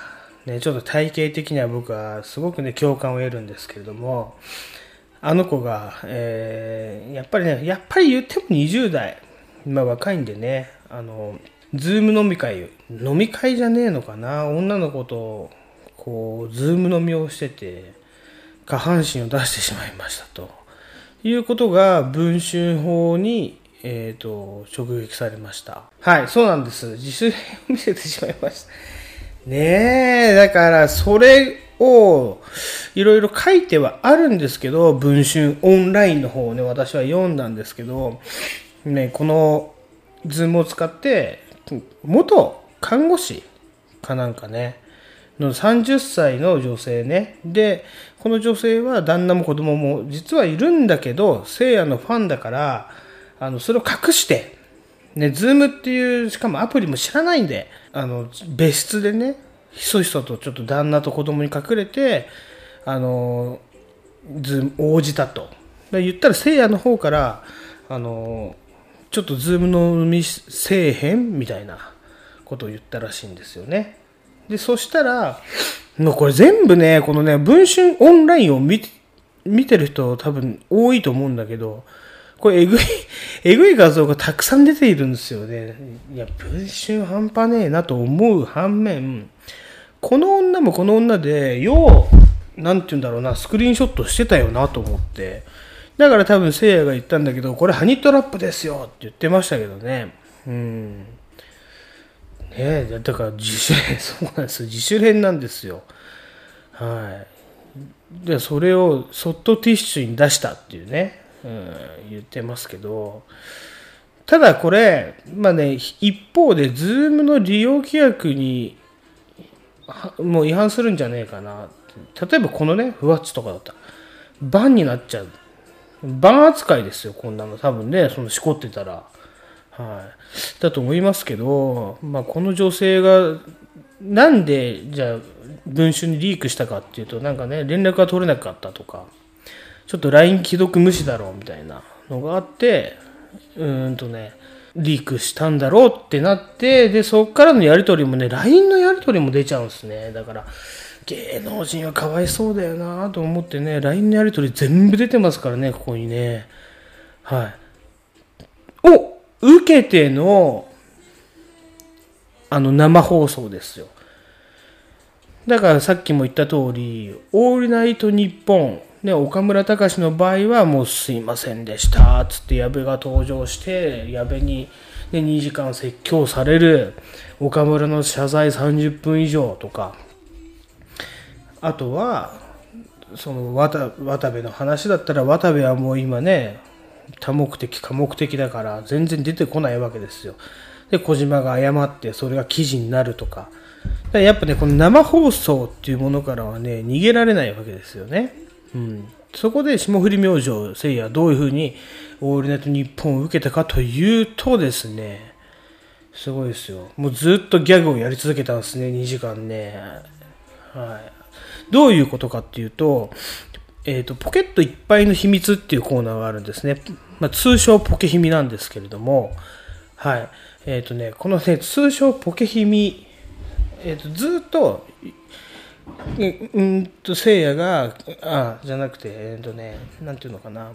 Speaker 1: ね、ちょっと体型的には僕はすごくね、共感を得るんですけれども、あの子が、えーやっぱりね、やっぱり言っても20代、まあ若いんでね、あの、ズーム飲み会、飲み会じゃねえのかな、女の子と、こう、 Zoom 飲みをしてて、下半身を出してしまいましたと。いうことが文春砲に、えー、と直撃されました。はい、そうなんです。自主練を見せてしまいました。ねえ、だからそれをいろいろ書いてはあるんですけど、文春オンラインの方をね、私は読んだんですけど、ね、この Zoom を使って、元看護師かなんかね、の30歳の女性ね。で、この女性は旦那も子供も実はいるんだけど、せいやのファンだから、あの、それを隠して、ね、 Zoom っていう、しかもアプリも知らないんで、あの、別室でね、ひそひそとちょっと旦那と子供に隠れて、あの、 Zoom 応じたと。で言ったらせいやの方から、あの、ちょっとズームの飲みせえへんみたいなことを言ったらしいんですよね。で、そしたら、もうこれ全部ね、このね、文春オンラインを見見てる人多分多いと思うんだけど、これえぐい、えぐい画像がたくさん出ているんですよね。いや、文春半端ねえなと思う反面、この女もこの女で、よう、なんて言うんだろうな、スクリーンショットしてたよなと思って。だから多分せいやが言ったんだけど、これハニートラップですよって言ってましたけどね。うん。ねえ、だから自主練、そうなんですよ自主練なんですよ。はい。で、それをそっとティッシュに出したっていうね、うん、言ってますけど、ただこれ、まあね、一方で、 Zoom の利用規約にもう違反するんじゃねえかな。例えばこのね、ふわっちとかだったら、バンになっちゃう。バン扱いですよ、こんなの。多分ね、そのしこってたら。はい。だと思いますけど、まあ、この女性が、なんで、じゃあ、文春にリークしたかっていうと、なんかね、連絡が取れなかったとか、ちょっと LINE 既読無視だろうみたいなのがあって、うーんとね、リークしたんだろうってなって、で、そっからのやり取りもね、LINE のやり取りも出ちゃうんですね。だから、芸能人はかわいそうだよなと思ってね、LINE のやり取り全部出てますからね、ここにね。はい。を受けての、あの、生放送ですよ。だからさっきも言った通り、オールナイトニッポン、ね、岡村隆史の場合はもうすいませんでした、つって矢部が登場して、矢部に、ね、2時間説教される、岡村の謝罪30分以上とか、あとは、その渡渡部の話だったら渡部はもう今ね多目的多目的だから全然出てこないわけですよ。で小島が謝ってそれが記事になるとか。やっぱねこの生放送っていうものからはね逃げられないわけですよね。うんそこで霜降り明星せいやどういうふうにオールナイトニッポンを受けたかというとですねすごいですよもうずっとギャグをやり続けたんですね2時間ねはいどういうことかっていうと、えっ、と、ポケットいっぱいの秘密っていうコーナーがあるんですね。まあ、通称ポケ秘密なんですけれども、はい。えっ、とね、このね、通称ポケ秘密、えっ、と、ずっと、うんと、せいやが、あ、じゃなくて、えっ、とね、なんていうのかな。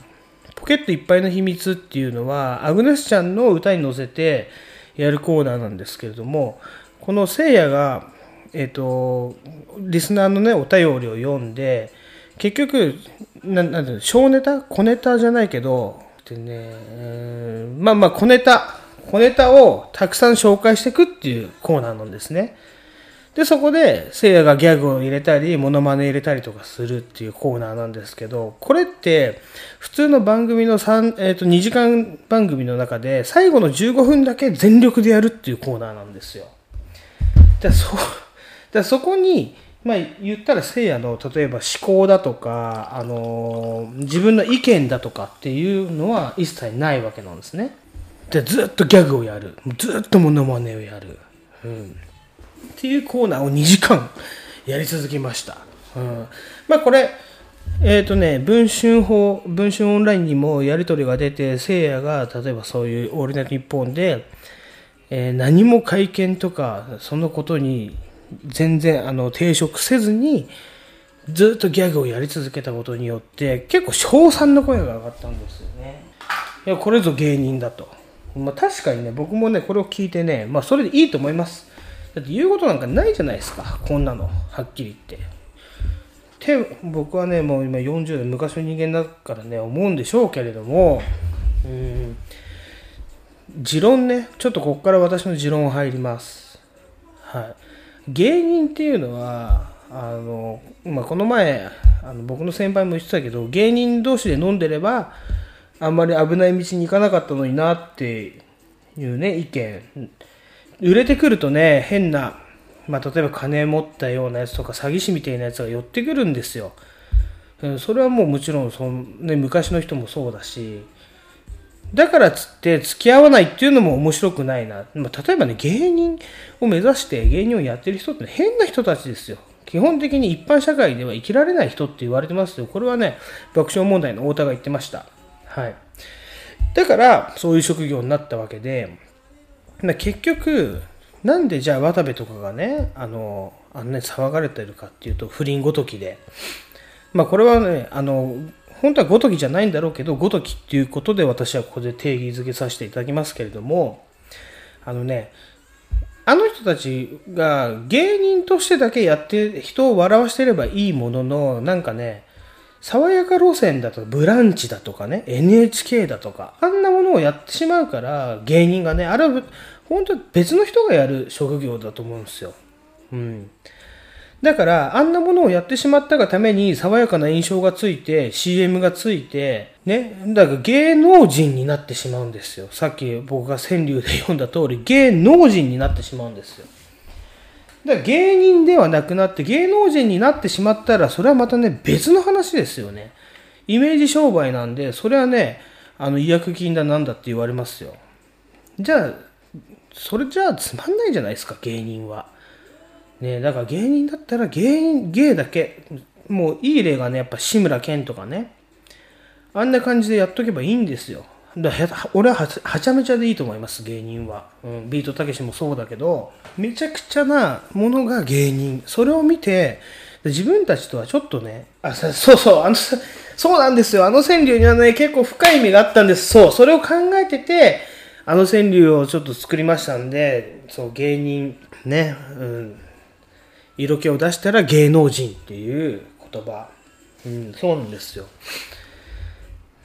Speaker 1: ポケットいっぱいの秘密っていうのは、アグネスちゃんの歌に乗せてやるコーナーなんですけれども、このせいやが、えっ、と、リスナーのね、お便りを読んで、結局、ななんていうの小ネタ？小ネタじゃないけど、でね、まあまあ小ネタ、小ネタをたくさん紹介していくっていうコーナーなんですね。で、そこで、せいやがギャグを入れたり、モノマネ入れたりとかするっていうコーナーなんですけど、これって、普通の番組の3、えっ、と、2時間番組の中で、最後の15分だけ全力でやるっていうコーナーなんですよ。だそ、だそこに、まあ言ったらせいやの、例えば思考だとか、あのー自分の意見だとかっていうのは一切ないわけなんですね。で、ずっとギャグをやる。ずっとモノマネをやる。うん。っていうコーナーを2時間やり続けました。うん、まあこれ、えっ、とね、文春法、文春オンラインにもやり取りが出て、せいやが例えばそういうオールナイトニッポンで、えー何も会見とか、そのことに全然あの抵触せずに、ずっとギャグをやり続けたことによって、結構称賛の声が上がったんですよね。いや、これぞ芸人だと。まあ確かにね、僕もね、これを聞いてね、まあそれでいいと思います。だって言うことなんかないじゃないですか、こんなの、はっきり言って。って僕はね、もう今40代、昔の人間だからね、思うんでしょうけれども、うん、持論ね、ちょっとここから私の持論入ります。はい。芸人っていうのは、あの、まあ、この前、あの僕の先輩も言ってたけど、芸人同士で飲んでれば、あんまり危ない道に行かなかったのになっていうね、意見。売れてくるとね、変な、まあ、例えば金持ったようなやつとか詐欺師みたいなやつが寄ってくるんですよ。それはもうもちろんその、ね、昔の人もそうだし、だからつって付き合わないっていうのも面白くないな。まあ、例えばね、芸人を目指して芸人をやってる人って変な人たちですよ。基本的に一般社会では生きられない人って言われてますよ。これはね、爆笑問題の太田が言ってました。はい。だから、そういう職業になったわけで、まあ結局、なんでじゃあ渡部とかがね、あの、あのね、騒がれてるかっていうと、不倫ごときで。まあこれはね、あの、本当はごときじゃないんだろうけど、ごときっていうことで私はここで定義づけさせていただきますけれども、あのね、あの人たちが芸人としてだけやって人を笑わしてればいいものの、なんかね、爽やか路線だと、ブランチだとかね、NHK だとか、あんなものをやってしまうから、芸人がね、あれは本当に別の人がやる職業だと思うんですよ。うん。だから、あんなものをやってしまったがために、爽やかな印象がついて、CM がついて、ね、だから芸能人になってしまうんですよ。さっき僕が川柳で読んだ通り、芸能人になってしまうんですよ。だから芸人ではなくなって芸能人になってしまったらそれはまたね別の話ですよね。イメージ商売なんでそれはねあの違約金だなんだって言われますよ。じゃあそれじゃあつまんないじゃないですか芸人は。ねだから芸人だったら芸人芸だけもういい例がねやっぱ志村けんとかね。あんな感じでやっとけばいいんですよ。だ俺ははちはちゃめちゃでいいと思います、芸人は。うん、ビートたけしもそうだけど、めちゃくちゃなものが芸人。それを見て、自分たちとはちょっとね、あ、そうそう、あの、そうなんですよ。あの川柳にはね、結構深い意味があったんです。そう、それを考えてて、あの川柳をちょっと作りましたんで、そう、芸人、ね、うん、色気を出したら芸能人っていう言葉。うん、そうなんですよ。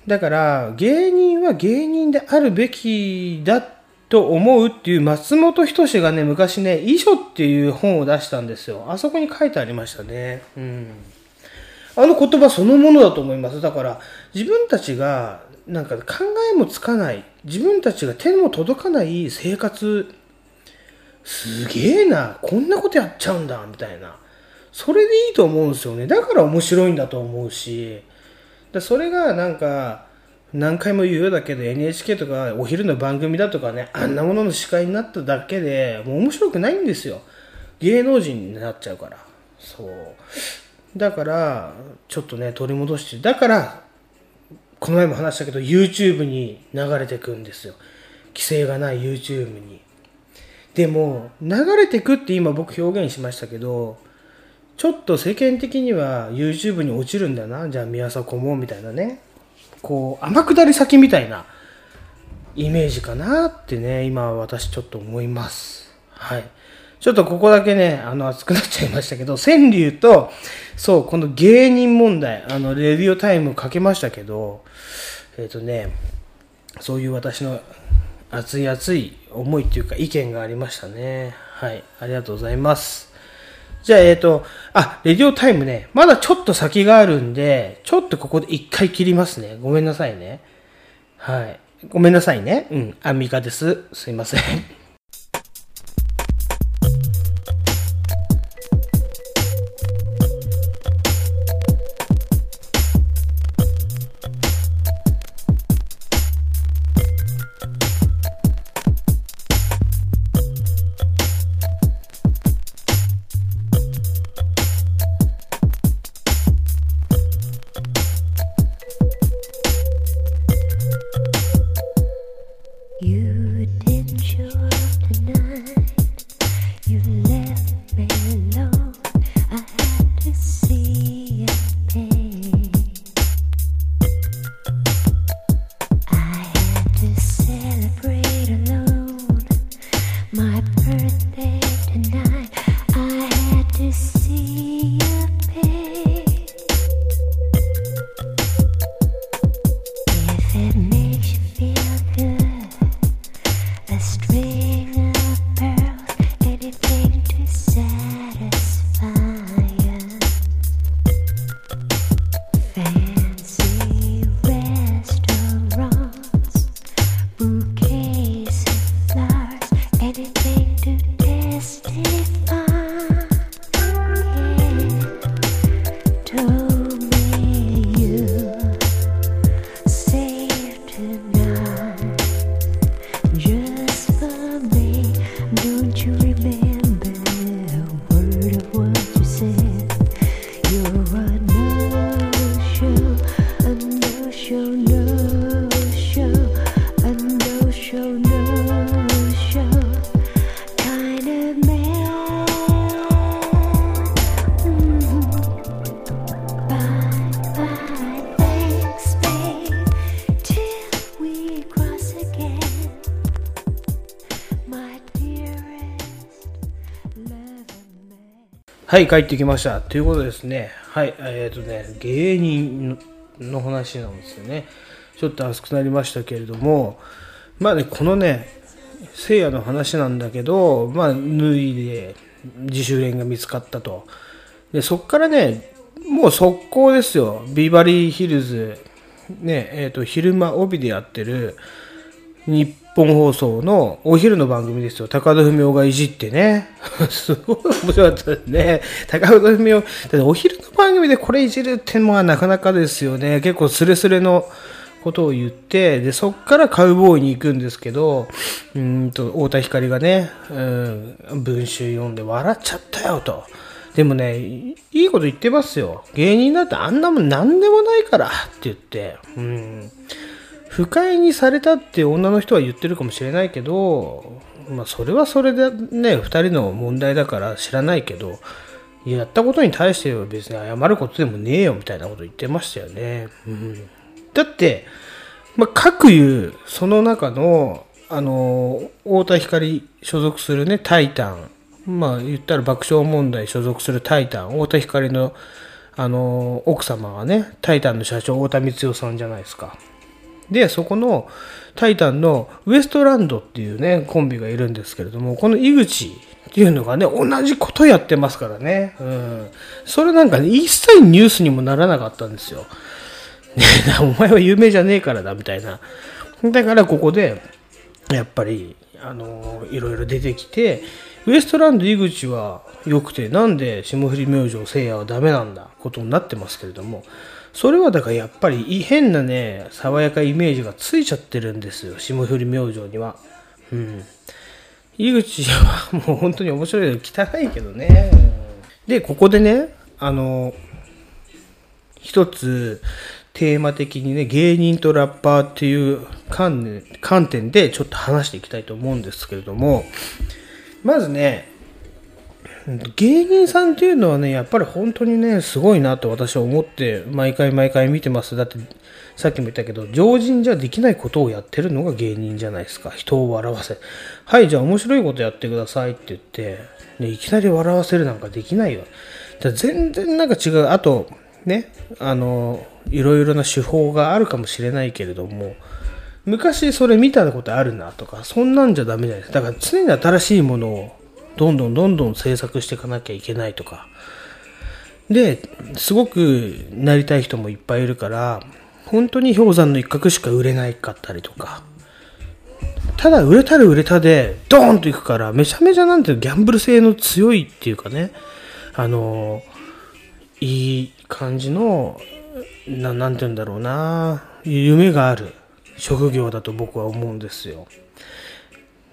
Speaker 1: だから、芸人は芸人であるべきだと思うっていう松本人志がね、昔ね、遺書っていう本を出したんですよ。あそこに書いてありましたね。うん。あの言葉そのものだと思います。だから、自分たちが、なんか考えもつかない、自分たちが手も届かない生活、すげえな、こんなことやっちゃうんだ、みたいな。それでいいと思うんですよね。だから面白いんだと思うし。でそれがなんか、何回も言うようだけど NHK とかお昼の番組だとかね、あんなものの司会になっただけでもう面白くないんですよ。芸能人になっちゃうから。そう。だから、ちょっとね、取り戻して、だから、この前も話したけど YouTube に流れてくんですよ。規制がない YouTube に。でも、流れてくって今僕表現しましたけど、ちょっと世間的には YouTube に落ちるんだな。じゃあ宮迫もみたいなね。こう、天下り先みたいなイメージかなってね、今私ちょっと思います。はい。ちょっとここだけね、あの、熱くなっちゃいましたけど、川柳と、そう、この芸人問題、あの、レディオタイムかけましたけど、えっ、とね、そういう私の熱い熱い思いっていうか意見がありましたね。はい、ありがとうございます。じゃあ、えっ、と、あ、レディオタイムね、まだちょっと先があるんで、ちょっとここで一回切りますね。ごめんなさいね。はい。ごめんなさいね。うん、アンミカです。すいません。はい、帰ってきました。ということでですね、はい、えっ、とね、芸人の話なんですよね。ちょっと熱くなりましたけれども、まあね、このね、聖夜の話なんだけど、まあ、脱いで自主練が見つかったと。で、そっからね、もう速攻ですよ。ビバリーヒルズ、ね、えっ、と、昼間帯でやってる、日本放送のお昼の番組ですよ。高田文夫がいじってね。すごい面白かったですね。高田文夫、だってお昼の番組でこれいじるってのはなかなかですよね。結構スレスレのことを言って、で、そっからカウボーイに行くんですけど、うんと、太田光がね、うん、文集読んで笑っちゃったよと。でもね、いいいこと言ってますよ。芸人だってあんなもん何でもないからって言って。うん。不快にされたって女の人は言ってるかもしれないけど、まあそれはそれでね、二人の問題だから知らないけど、やったことに対しては別に謝ることでもねえよみたいなこと言ってましたよね。うん、だって、まあ、各言う、その中の、あの、太田光所属するね、タイタン。まあ、言ったら爆笑問題所属するタイタン。太田光の、あの、奥様はね、タイタンの社長、太田光代さんじゃないですか。で、そこのタイタンのウエストランドっていうね、コンビがいるんですけれども、この井口っていうのがね、同じことやってますからね。うん。それなんかね、一切ニュースにもならなかったんですよ。ね、お前は有名じゃねえからだ、みたいな。だからここで、やっぱり、あのいろいろ出てきて、ウエストランド井口は良くて、なんで霜降り明星聖夜はダメなんだ、ことになってますけれども、それはだからやっぱり変なね、爽やかイメージがついちゃってるんですよ、霜降り明星には。うん。井口はもう本当に面白いけど汚いけどね。で、ここでね、あの、一つテーマ的にね、芸人とラッパーっていう観観点でちょっと話していきたいと思うんですけれども、まずね、芸人さんっていうのはね、やっぱり本当にね、すごいなと私は思って、毎回毎回見てます。だって、さっきも言ったけど、常人じゃできないことをやってるのが芸人じゃないですか。人を笑わせ。はい、じゃあ面白いことやってくださいって言って、ね、いきなり笑わせるなんかできないよ。だ全然なんか違う。あと、ね、あの、いろいろな手法があるかもしれないけれども、昔それ見たことあるなとか、そんなんじゃダメじゃないですか。だから常に新しいものをどんどんどんどん制作していかなきゃいけないとか。で、すごくなりたい人もいっぱいいるから、本当に氷山の一角しか売れないかったりとか。ただ売れたら売れたで、ドーンといくから、めちゃめちゃなんていうギャンブル性の強いっていうかね、あの、いい感じの、ななんて言うんだろうな、夢がある職業だと僕は思うんですよ。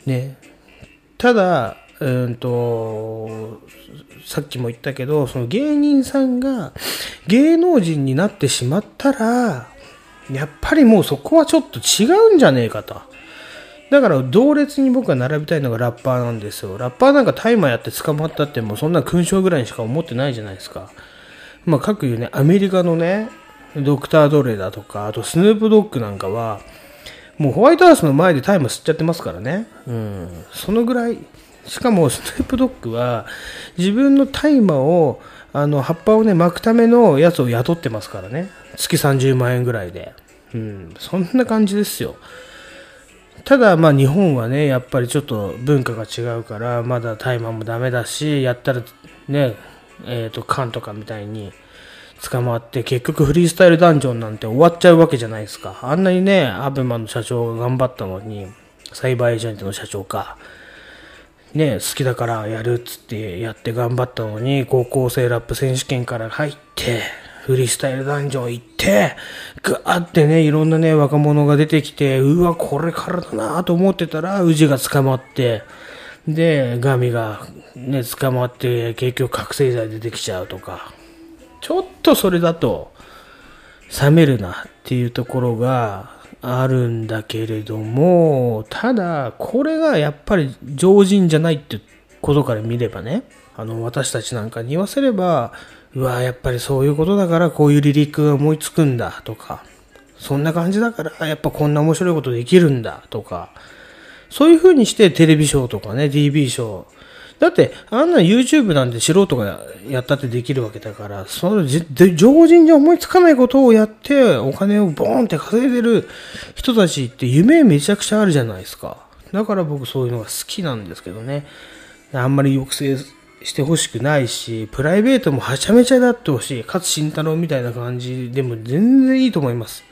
Speaker 1: ね。ただ、うんと、さっきも言ったけど、その芸人さんが芸能人になってしまったら、やっぱりもうそこはちょっと違うんじゃねえかと。だから同列に僕が並びたいのがラッパーなんですよ。ラッパーなんか大麻やって捕まったってもうそんな勲章ぐらいにしか思ってないじゃないですか。まあ各言うね、アメリカのね、ドクター・ドレだとか、あとスヌープドッグなんかは、もうホワイトハウスの前で大麻吸っちゃってますからね。うん。そのぐらい。しかもスヌープドッグは自分の大麻を、あの、葉っぱをね、巻くためのやつを雇ってますからね。月30万円ぐらいで。うん。そんな感じですよ。ただまあ日本はね、やっぱりちょっと文化が違うから、まだ大麻もダメだし、やったらね、えっ、と、缶とかみたいに捕まって、結局フリースタイルダンジョンなんて終わっちゃうわけじゃないですか。あんなにね、アベマの社長が頑張ったのに、サイバーエージェントの社長か。ね、好きだからやるっつってやって頑張ったのに、高校生ラップ選手権から入って、フリースタイルダンジョン行って、ガーってね、いろんなね、若者が出てきて、うわ、これからだなと思ってたら、宇治が捕まって、で、ガミがね、捕まって、結局覚醒剤出てきちゃうとか、ちょっとそれだと、冷めるなっていうところがあるんだけれども、ただ、これがやっぱり常人じゃないってことから見ればね、あの、私たちなんかに言わせれば、うわ、やっぱりそういうことだからこういうリリックが思いつくんだとか、そんな感じだからやっぱこんな面白いことできるんだとか、そういう風にしてテレビショーとかね、DB ショー。だって、あんな YouTube なんて素人がやったってできるわけだから、そのじ常人に思いつかないことをやって、お金をボーンって稼いでる人たちって夢めちゃくちゃあるじゃないですか。だから僕そういうのが好きなんですけどね。あんまり抑制してほしくないし、プライベートもはちゃめちゃだってほしい。勝慎太郎みたいな感じでも全然いいと思います。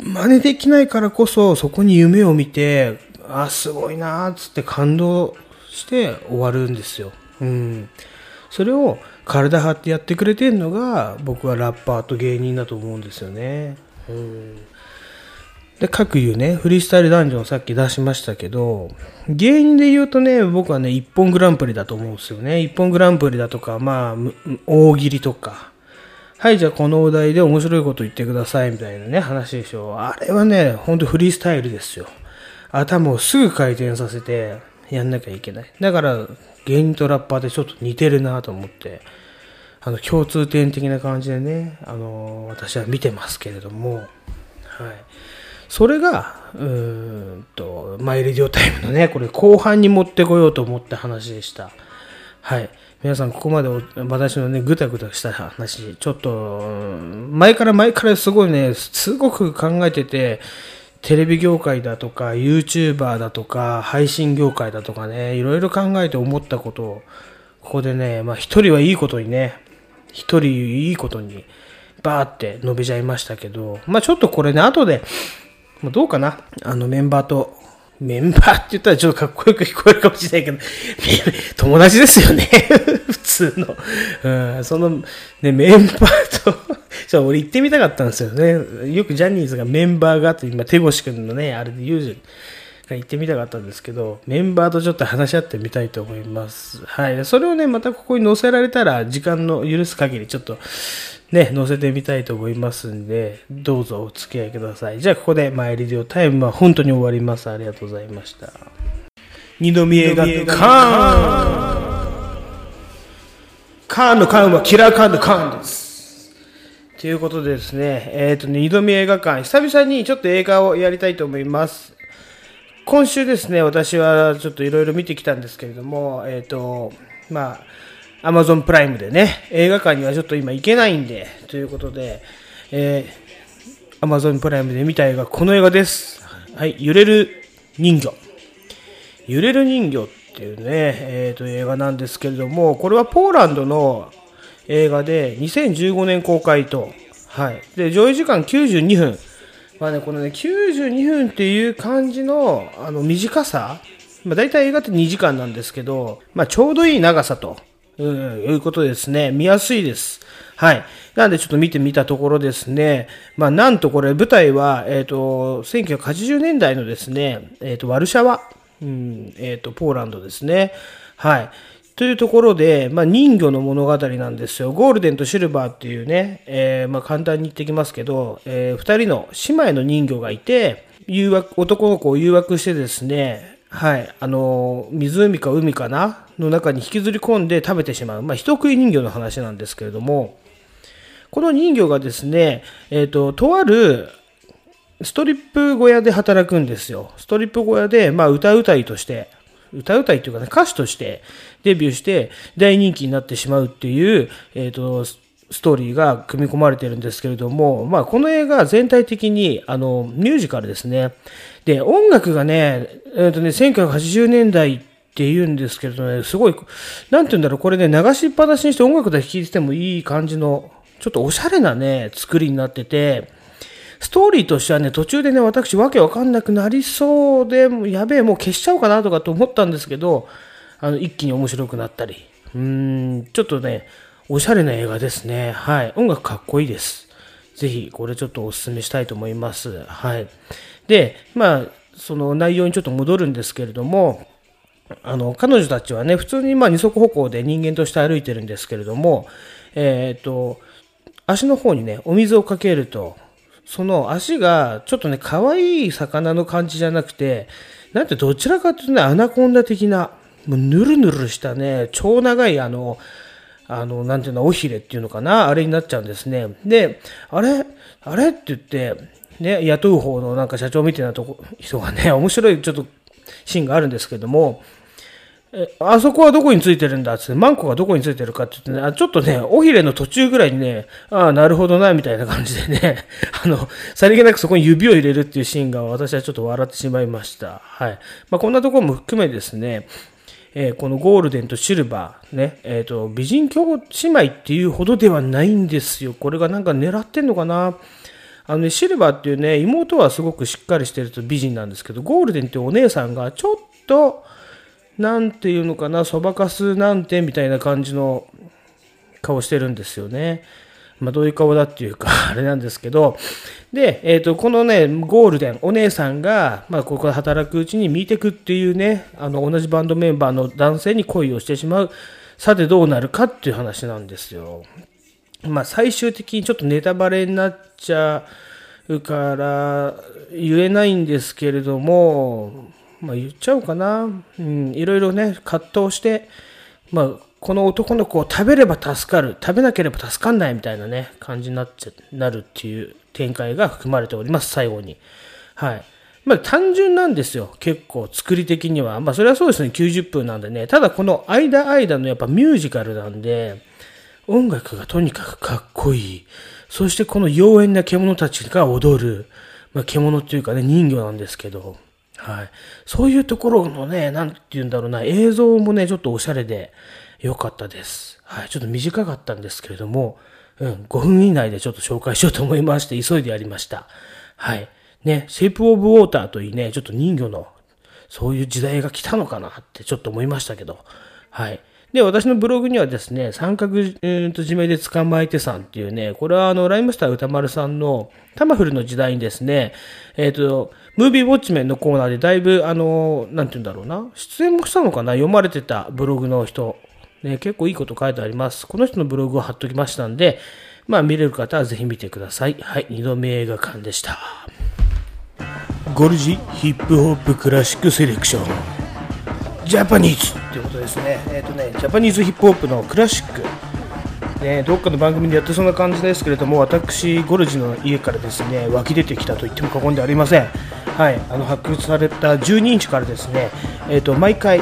Speaker 1: 真似できないからこそ、そこに夢を見て、あ、すごいなーっつって感動して終わるんですよ。うん。それを体張ってやってくれてるのが、僕はラッパーと芸人だと思うんですよね。うん。で、各言うね、フリースタイルダンジョンさっき出しましたけど、芸人で言うとね、僕はね、一本グランプリだと思うんですよね。一本グランプリだとか、まあ、む大喜利とか。はい、じゃあこのお題で面白いこと言ってくださいみたいなね、話でしょ。あれはね、ほんとフリースタイルですよ。頭をすぐ回転させてやんなきゃいけない。だから、芸人とラッパーでちょっと似てるなと思って、あの、共通点的な感じでね、あの、私は見てますけれども、はい。それが、うーんと、マイレディオタイムのね、これ後半に持ってこようと思った話でした。はい。皆さん、ここまで私のね、ぐたぐたした話、ちょっと、前から前からすごいね、すごく考えてて、テレビ業界だとか、YouTuber だとか、配信業界だとかね、いろいろ考えて思ったことを、ここでね、まあ一人はいいことにね、一人いいことに、バーって述べちゃいましたけど、まあちょっとこれね、後で、どうかなあのメンバーと、メンバーって言ったらちょっとかっこよく聞こえるかもしれないけど、友達ですよね。普通の。うん、その、ね、メンバーと、ちょ、俺行ってみたかったんですよね。よくジャニーズがメンバーがって、今、手越くんのね、あれで言うじゃん。が行ってみたかったんですけど、メンバーとちょっと話し合ってみたいと思います。はい。それをね、またここに載せられたら、時間の許す限り、ちょっと、ね、載せてみたいと思いますんで、どうぞお付き合いください。じゃあ、ここで、マイリディオタイムは本当に終わります。ありがとうございました。二度見映画館カーンのカーンはキラーカーンのカーンです。ということでですね、えっ、とね、二度見映画館、久々にちょっと映画をやりたいと思います。今週ですね、私はちょっといろいろ見てきたんですけれども、えっ、と、まあ、アマゾンプライムでね、映画館にはちょっと今行けないんで、ということで、えー、アマゾンプライムで見た映画、この映画です。はい、揺れる人魚。揺れる人魚っていうね、えー、と映画なんですけれども、これはポーランドの映画で2015年公開と、はい。で、上映時間92分。まあね、このね、92分っていう感じの、あの、短さ。まあ大体映画って2時間なんですけど、まあちょうどいい長さと、うん、いうことですね。見やすいです。はい。なんでちょっと見てみたところですね。まあなんとこれ舞台は、えっ、と、1980年代のですね、えっ、と、ワルシャワ。うん、えっ、と、ポーランドですね。はい。というところで、まあ、人魚の物語なんですよ。ゴールデンとシルバーっていうね、えーまあ、簡単に言ってきますけど、えー二人の姉妹の人魚がいて、誘惑、男の子を誘惑してですね、はい、あの、湖か海かな？の中に引きずり込んで食べてしまう。まあ、人食い人魚の話なんですけれども、この人魚がですね、えっ、と、とあるストリップ小屋で働くんですよ。ストリップ小屋で、まあ、歌うたいとして、歌うたいっていうかね、歌手としてデビューして大人気になってしまうっていう、えっ、と、ストーリーが組み込まれてるんですけれども、まあ、この映画全体的に、あの、ミュージカルですね。で、音楽がね、えっ、とね、1980年代って言うんですけれどね、すごい、なんて言うんだろう、これね、流しっぱなしにして音楽だけ聴いててもいい感じの、ちょっとおしゃれなね、作りになってて、ストーリーとしてはね、途中でね、私わけわかんなくなりそうで、やべえ、もう消しちゃおうかなとかと思ったんですけど、あの、一気に面白くなったり。うん、ちょっとね、おしゃれな映画ですね。はい。音楽かっこいいです。ぜひ、これちょっとお勧めしたいと思います。はい。で、まあ、その内容にちょっと戻るんですけれども、あの、彼女たちはね、普通にまあ二足歩行で人間として歩いてるんですけれども、えっ、と、足の方にね、お水をかけると、その足がちょっとね、可愛い魚の感じじゃなくて、なんてどちらかというとね、アナコンダ的な、もうぬるぬるしたね、超長いあの、あの、なんていうの、尾ひれっていうのかな、あれになっちゃうんですね。で、あれ？あれ？って言って、ね、雇う方のなんか社長みたいなとこ人がね、面白いちょっとシーンがあるんですけども、えあそこはどこについてるんだっつって、マンコがどこについてるかって言ってね、あちょっとね、尾ひれの途中ぐらいにね、ああ、なるほどな、みたいな感じでね、あの、さりげなくそこに指を入れるっていうシーンが私はちょっと笑ってしまいました。はい。まあ、こんなところも含めですね、えーこのゴールデンとシルバー、ね、えっ、と、美人兄姉妹っていうほどではないんですよ。これがなんか狙ってんのかな？あのね、シルバーっていうね、妹はすごくしっかりしてると美人なんですけど、ゴールデンってお姉さんがちょっと、なんていうのかな、そばかすなんてみたいな感じの顔してるんですよね。まあ、どういう顔だっていうか、あれなんですけど、で、えっ、と、このね、ゴールデン、お姉さんが、まあ、ここで働くうちにミーテクっていうね、あの、同じバンドメンバーの男性に恋をしてしまう。さてどうなるかっていう話なんですよ。まあ、最終的にちょっとネタバレになっちゃうから、言えないんですけれども、まあ、言っちゃおうかな。うん、いろいろね、葛藤して、まあ、この男の子を食べれば助かる、食べなければ助かんないみたいなね、感じになっちゃ、なるっていう展開が含まれております、最後に。はい。まあ単純なんですよ、結構作り的には。まあそれはそうですね、90分なんでね。ただこの間間のやっぱミュージカルなんで、音楽がとにかくかっこいい。そしてこの妖艶な獣たちが踊る。まあ獣っていうかね、人魚なんですけど。はい。そういうところのね、なんて言うんだろうな、映像もね、ちょっとおしゃれで良かったです。はい。ちょっと短かったんですけれども、うん、5分以内でちょっと紹介しようと思いまして、急いでやりました。はい。ね、シェイプオブウォーターといいね、ちょっと人魚の、そういう時代が来たのかなってちょっと思いましたけど、はい。で、私のブログにはですね、三角、うんと締めで捕まえてさんっていうね、これはあの、ライムスター歌丸さんのタマフルの時代にですね、えっ、と、ムービーウォッチメンのコーナーでだいぶ、あの、なんて言うんだろうな、出演もしたのかな、読まれてたブログの人、ね、結構いいこと書いてあります。この人のブログを貼っときましたんで、まあ見れる方はぜひ見てください。はい、二度目映画館でした。ゴルジヒップホップクラシックセレクション。ジャパニーズっていうことですね。えっ、とね、ジャパニーズヒップホップのクラシック。ね、どっかの番組でやってそうな感じですけれども、私、ゴルジの家からですね湧き出てきたと言っても過言ではありません。はい、あの発掘された12インチからですね、えー、と毎回、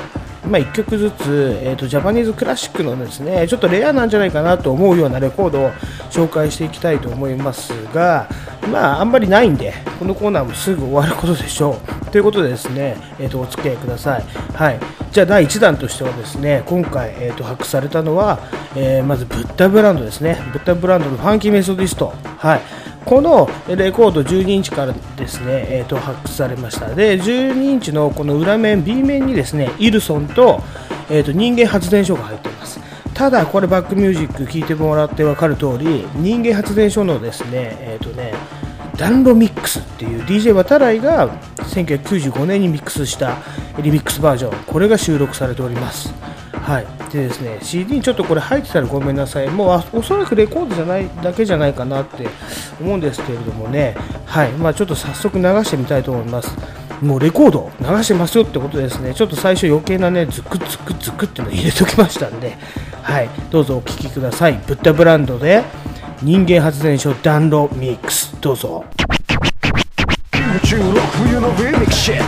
Speaker 1: ま、1曲ずつ、えー、とジャパニーズクラシックのですねちょっとレアなんじゃないかなと思うようなレコードを紹介していきたいと思いますが、まあ、あんまりないんで、このコーナーもすぐ終わることでしょう。ということでですね、えー、とお付き合いください。はい、じゃあ第1弾としてはですね今回、えー、と発掘されたのは、えーまずブッダブランドですね、ブッダブランドのファンキーメソディスト。はいこのレコード12インチからですね、えー、と発掘されました。で12インチのこの裏面 B 面にですねイルソンと,、えー、と人間発電所が入っています。ただこれバックミュージック聴いてもらって分かる通り人間発電所のですねえっ、とねダンロミックスっていう DJ 渡来が1995年にミックスしたリミックスバージョンこれが収録されております。はい。でですね CD にちょっとこれ入ってたらごめんなさい。もうおそらくレコードじゃないだけじゃないかなって思うんですけれどもね。はい。まあちょっと早速流してみたいと思います。もうレコード流してますよってことですね。ちょっと最初余計なねズクズクズクっての入れときましたんで。はい。どうぞお聴きください。ブッダブランドで人間発電所暖炉ミックス。どうぞ。
Speaker 4: 96冬のリミックシ96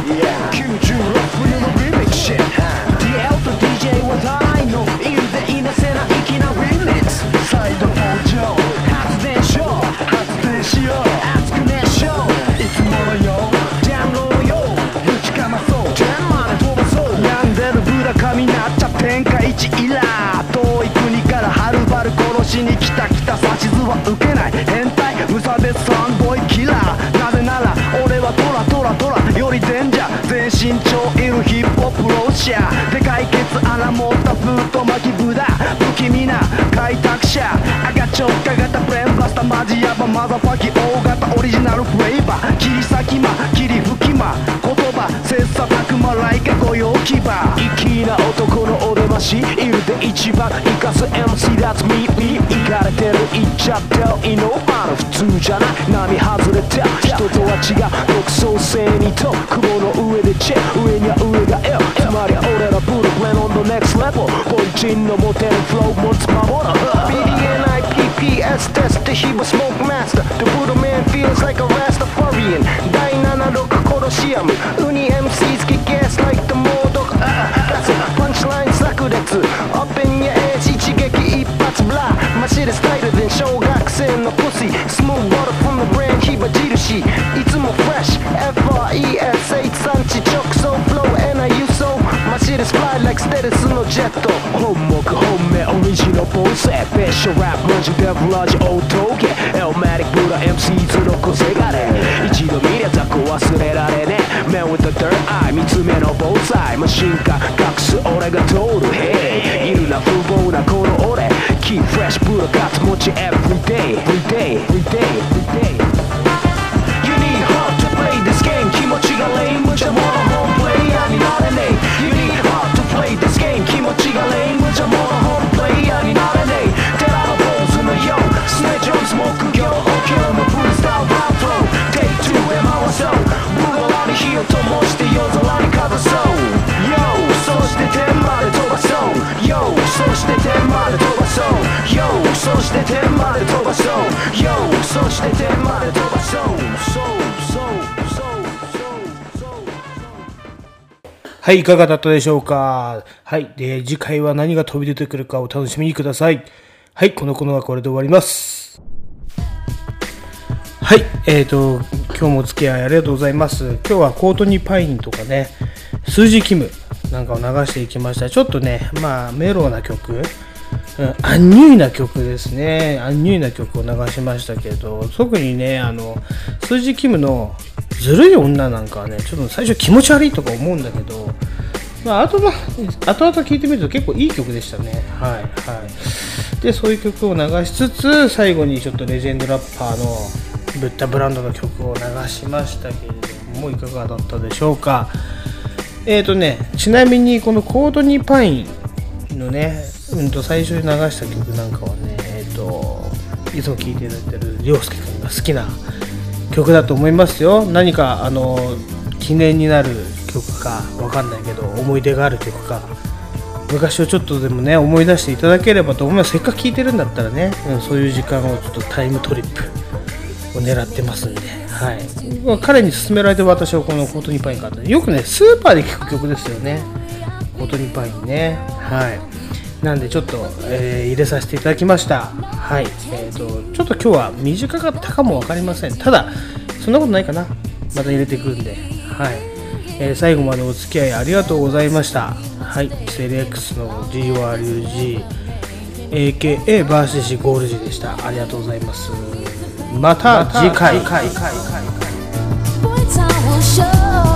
Speaker 4: 冬のリミックシ DL 発電しよう発電しよう熱く熱唱いつものよジャンロよぶちかまそうジャンまで飛ばそう病んでるブラ神なっちゃ天下一イラー遠い国からはるばる殺しに来た来た指図は受けない変態無差別サンボイキラーなぜなら俺はトラトラトラよりデンジャー全身長いるヒップホップローシャーで解決穴持ったブート巻きブダ不気味な開拓者直下型ブレンバスタマジヤバマザファキ大型オリジナルフレーバー。切り裂き魔切り吹き魔言葉切磋琢磨ライカ御用牙粋な男のお出ましいるで一番生かす MC that's me me いかれてる言っちゃってるいのあの普通じゃない波外れた人とは違う独創性にと雲の上でチェ上には上が L つまり俺らブルーブレン on the next level 凡人のモテるフロー持つ守ら BDNIPPS テスト日はスモークマスター The Buddha man feels like a Rastafarian 第76コロシアムウニ MCs kick ass like the 猛毒ああガスパンチライン炸裂 Up in your ass 一撃一発ブラマシでスタイルで小学生のプシスムーブ water from the brand 火印いつもフレッシュ FRES 産地直送フロー and I use so マシでスフライ like ステルスのジェット本目本命オリジナルボスベッショラップマジデブラジオートゲエルマティックブラ MCs の個性がね一度見りゃ雑魚忘れられねえ。Man with the third eye 三つ目の防災。マシンガン隠す俺が通る。Hey いるな風貌なこの俺。Keep fresh ブラガッツ持ち Everyday Everyday Everyday Everyday がレイムじゃものホームプレイヤーになれねえテラのポーズのよう。スネジョンス木魚補強のフルスタイルバーフロー Take two へ回そう。ブラに火を灯して夜空にかざそう。Yo そして天まで飛ばそう。Yo そして天まで飛ばそう。Yo そして天まで飛ばそう。Yo そして天まで飛ばそう。そう。
Speaker 1: はい、いかがだったでしょうか？はい。で、次回は何が飛び出てくるかお楽しみにください。はい、このコーナーはこれで終わります。はい、えーと、今日もお付き合いありがとうございます。今日はコートニーパインとかね、数字キムなんかを流していきました。ちょっとね、まあ、メロな曲、うん、アンニュイな曲ですね。アンニュイな曲を流しましたけど、特にね、あの、数字キムのずるい女なんかはね、ちょっと最初気持ち悪いとか思うんだけど、まあ、あとは、後々聞いてみると結構いい曲でしたね。はい、はい。で、そういう曲を流しつつ、最後にちょっとレジェンドラッパーのブッダブランドの曲を流しましたけれども、いかがだったでしょうか。えーとね、ちなみにこのコードニーパインのね、うんと最初に流した曲なんかはね、えーと、いつも聴いていただいてる涼介君が好きな曲だと思いますよ。何かあの記念になる曲かわかんないけど、思い出がある曲か。昔をちょっとでもね思い出していただければと思います。せっかく聞いてるんだったらね、うん、そういう時間をちょっとタイムトリップを狙ってますんで、はい。彼に勧められて私はこのコートニパイン買ったよくねスーパーで聴く曲ですよね。コートニパインね。はい。なんでちょっと、えー入れさせていただきましたはいえー、とちょっと今日は短かったかも分かりませんただそんなことないかなまた入れてくるんではいえー最後までお付き合いありがとうございました。はい、セレックスの GORUG、AKA バーシシゴールジでした。ありがとうございます。また次回。
Speaker 5: Boy, time will show.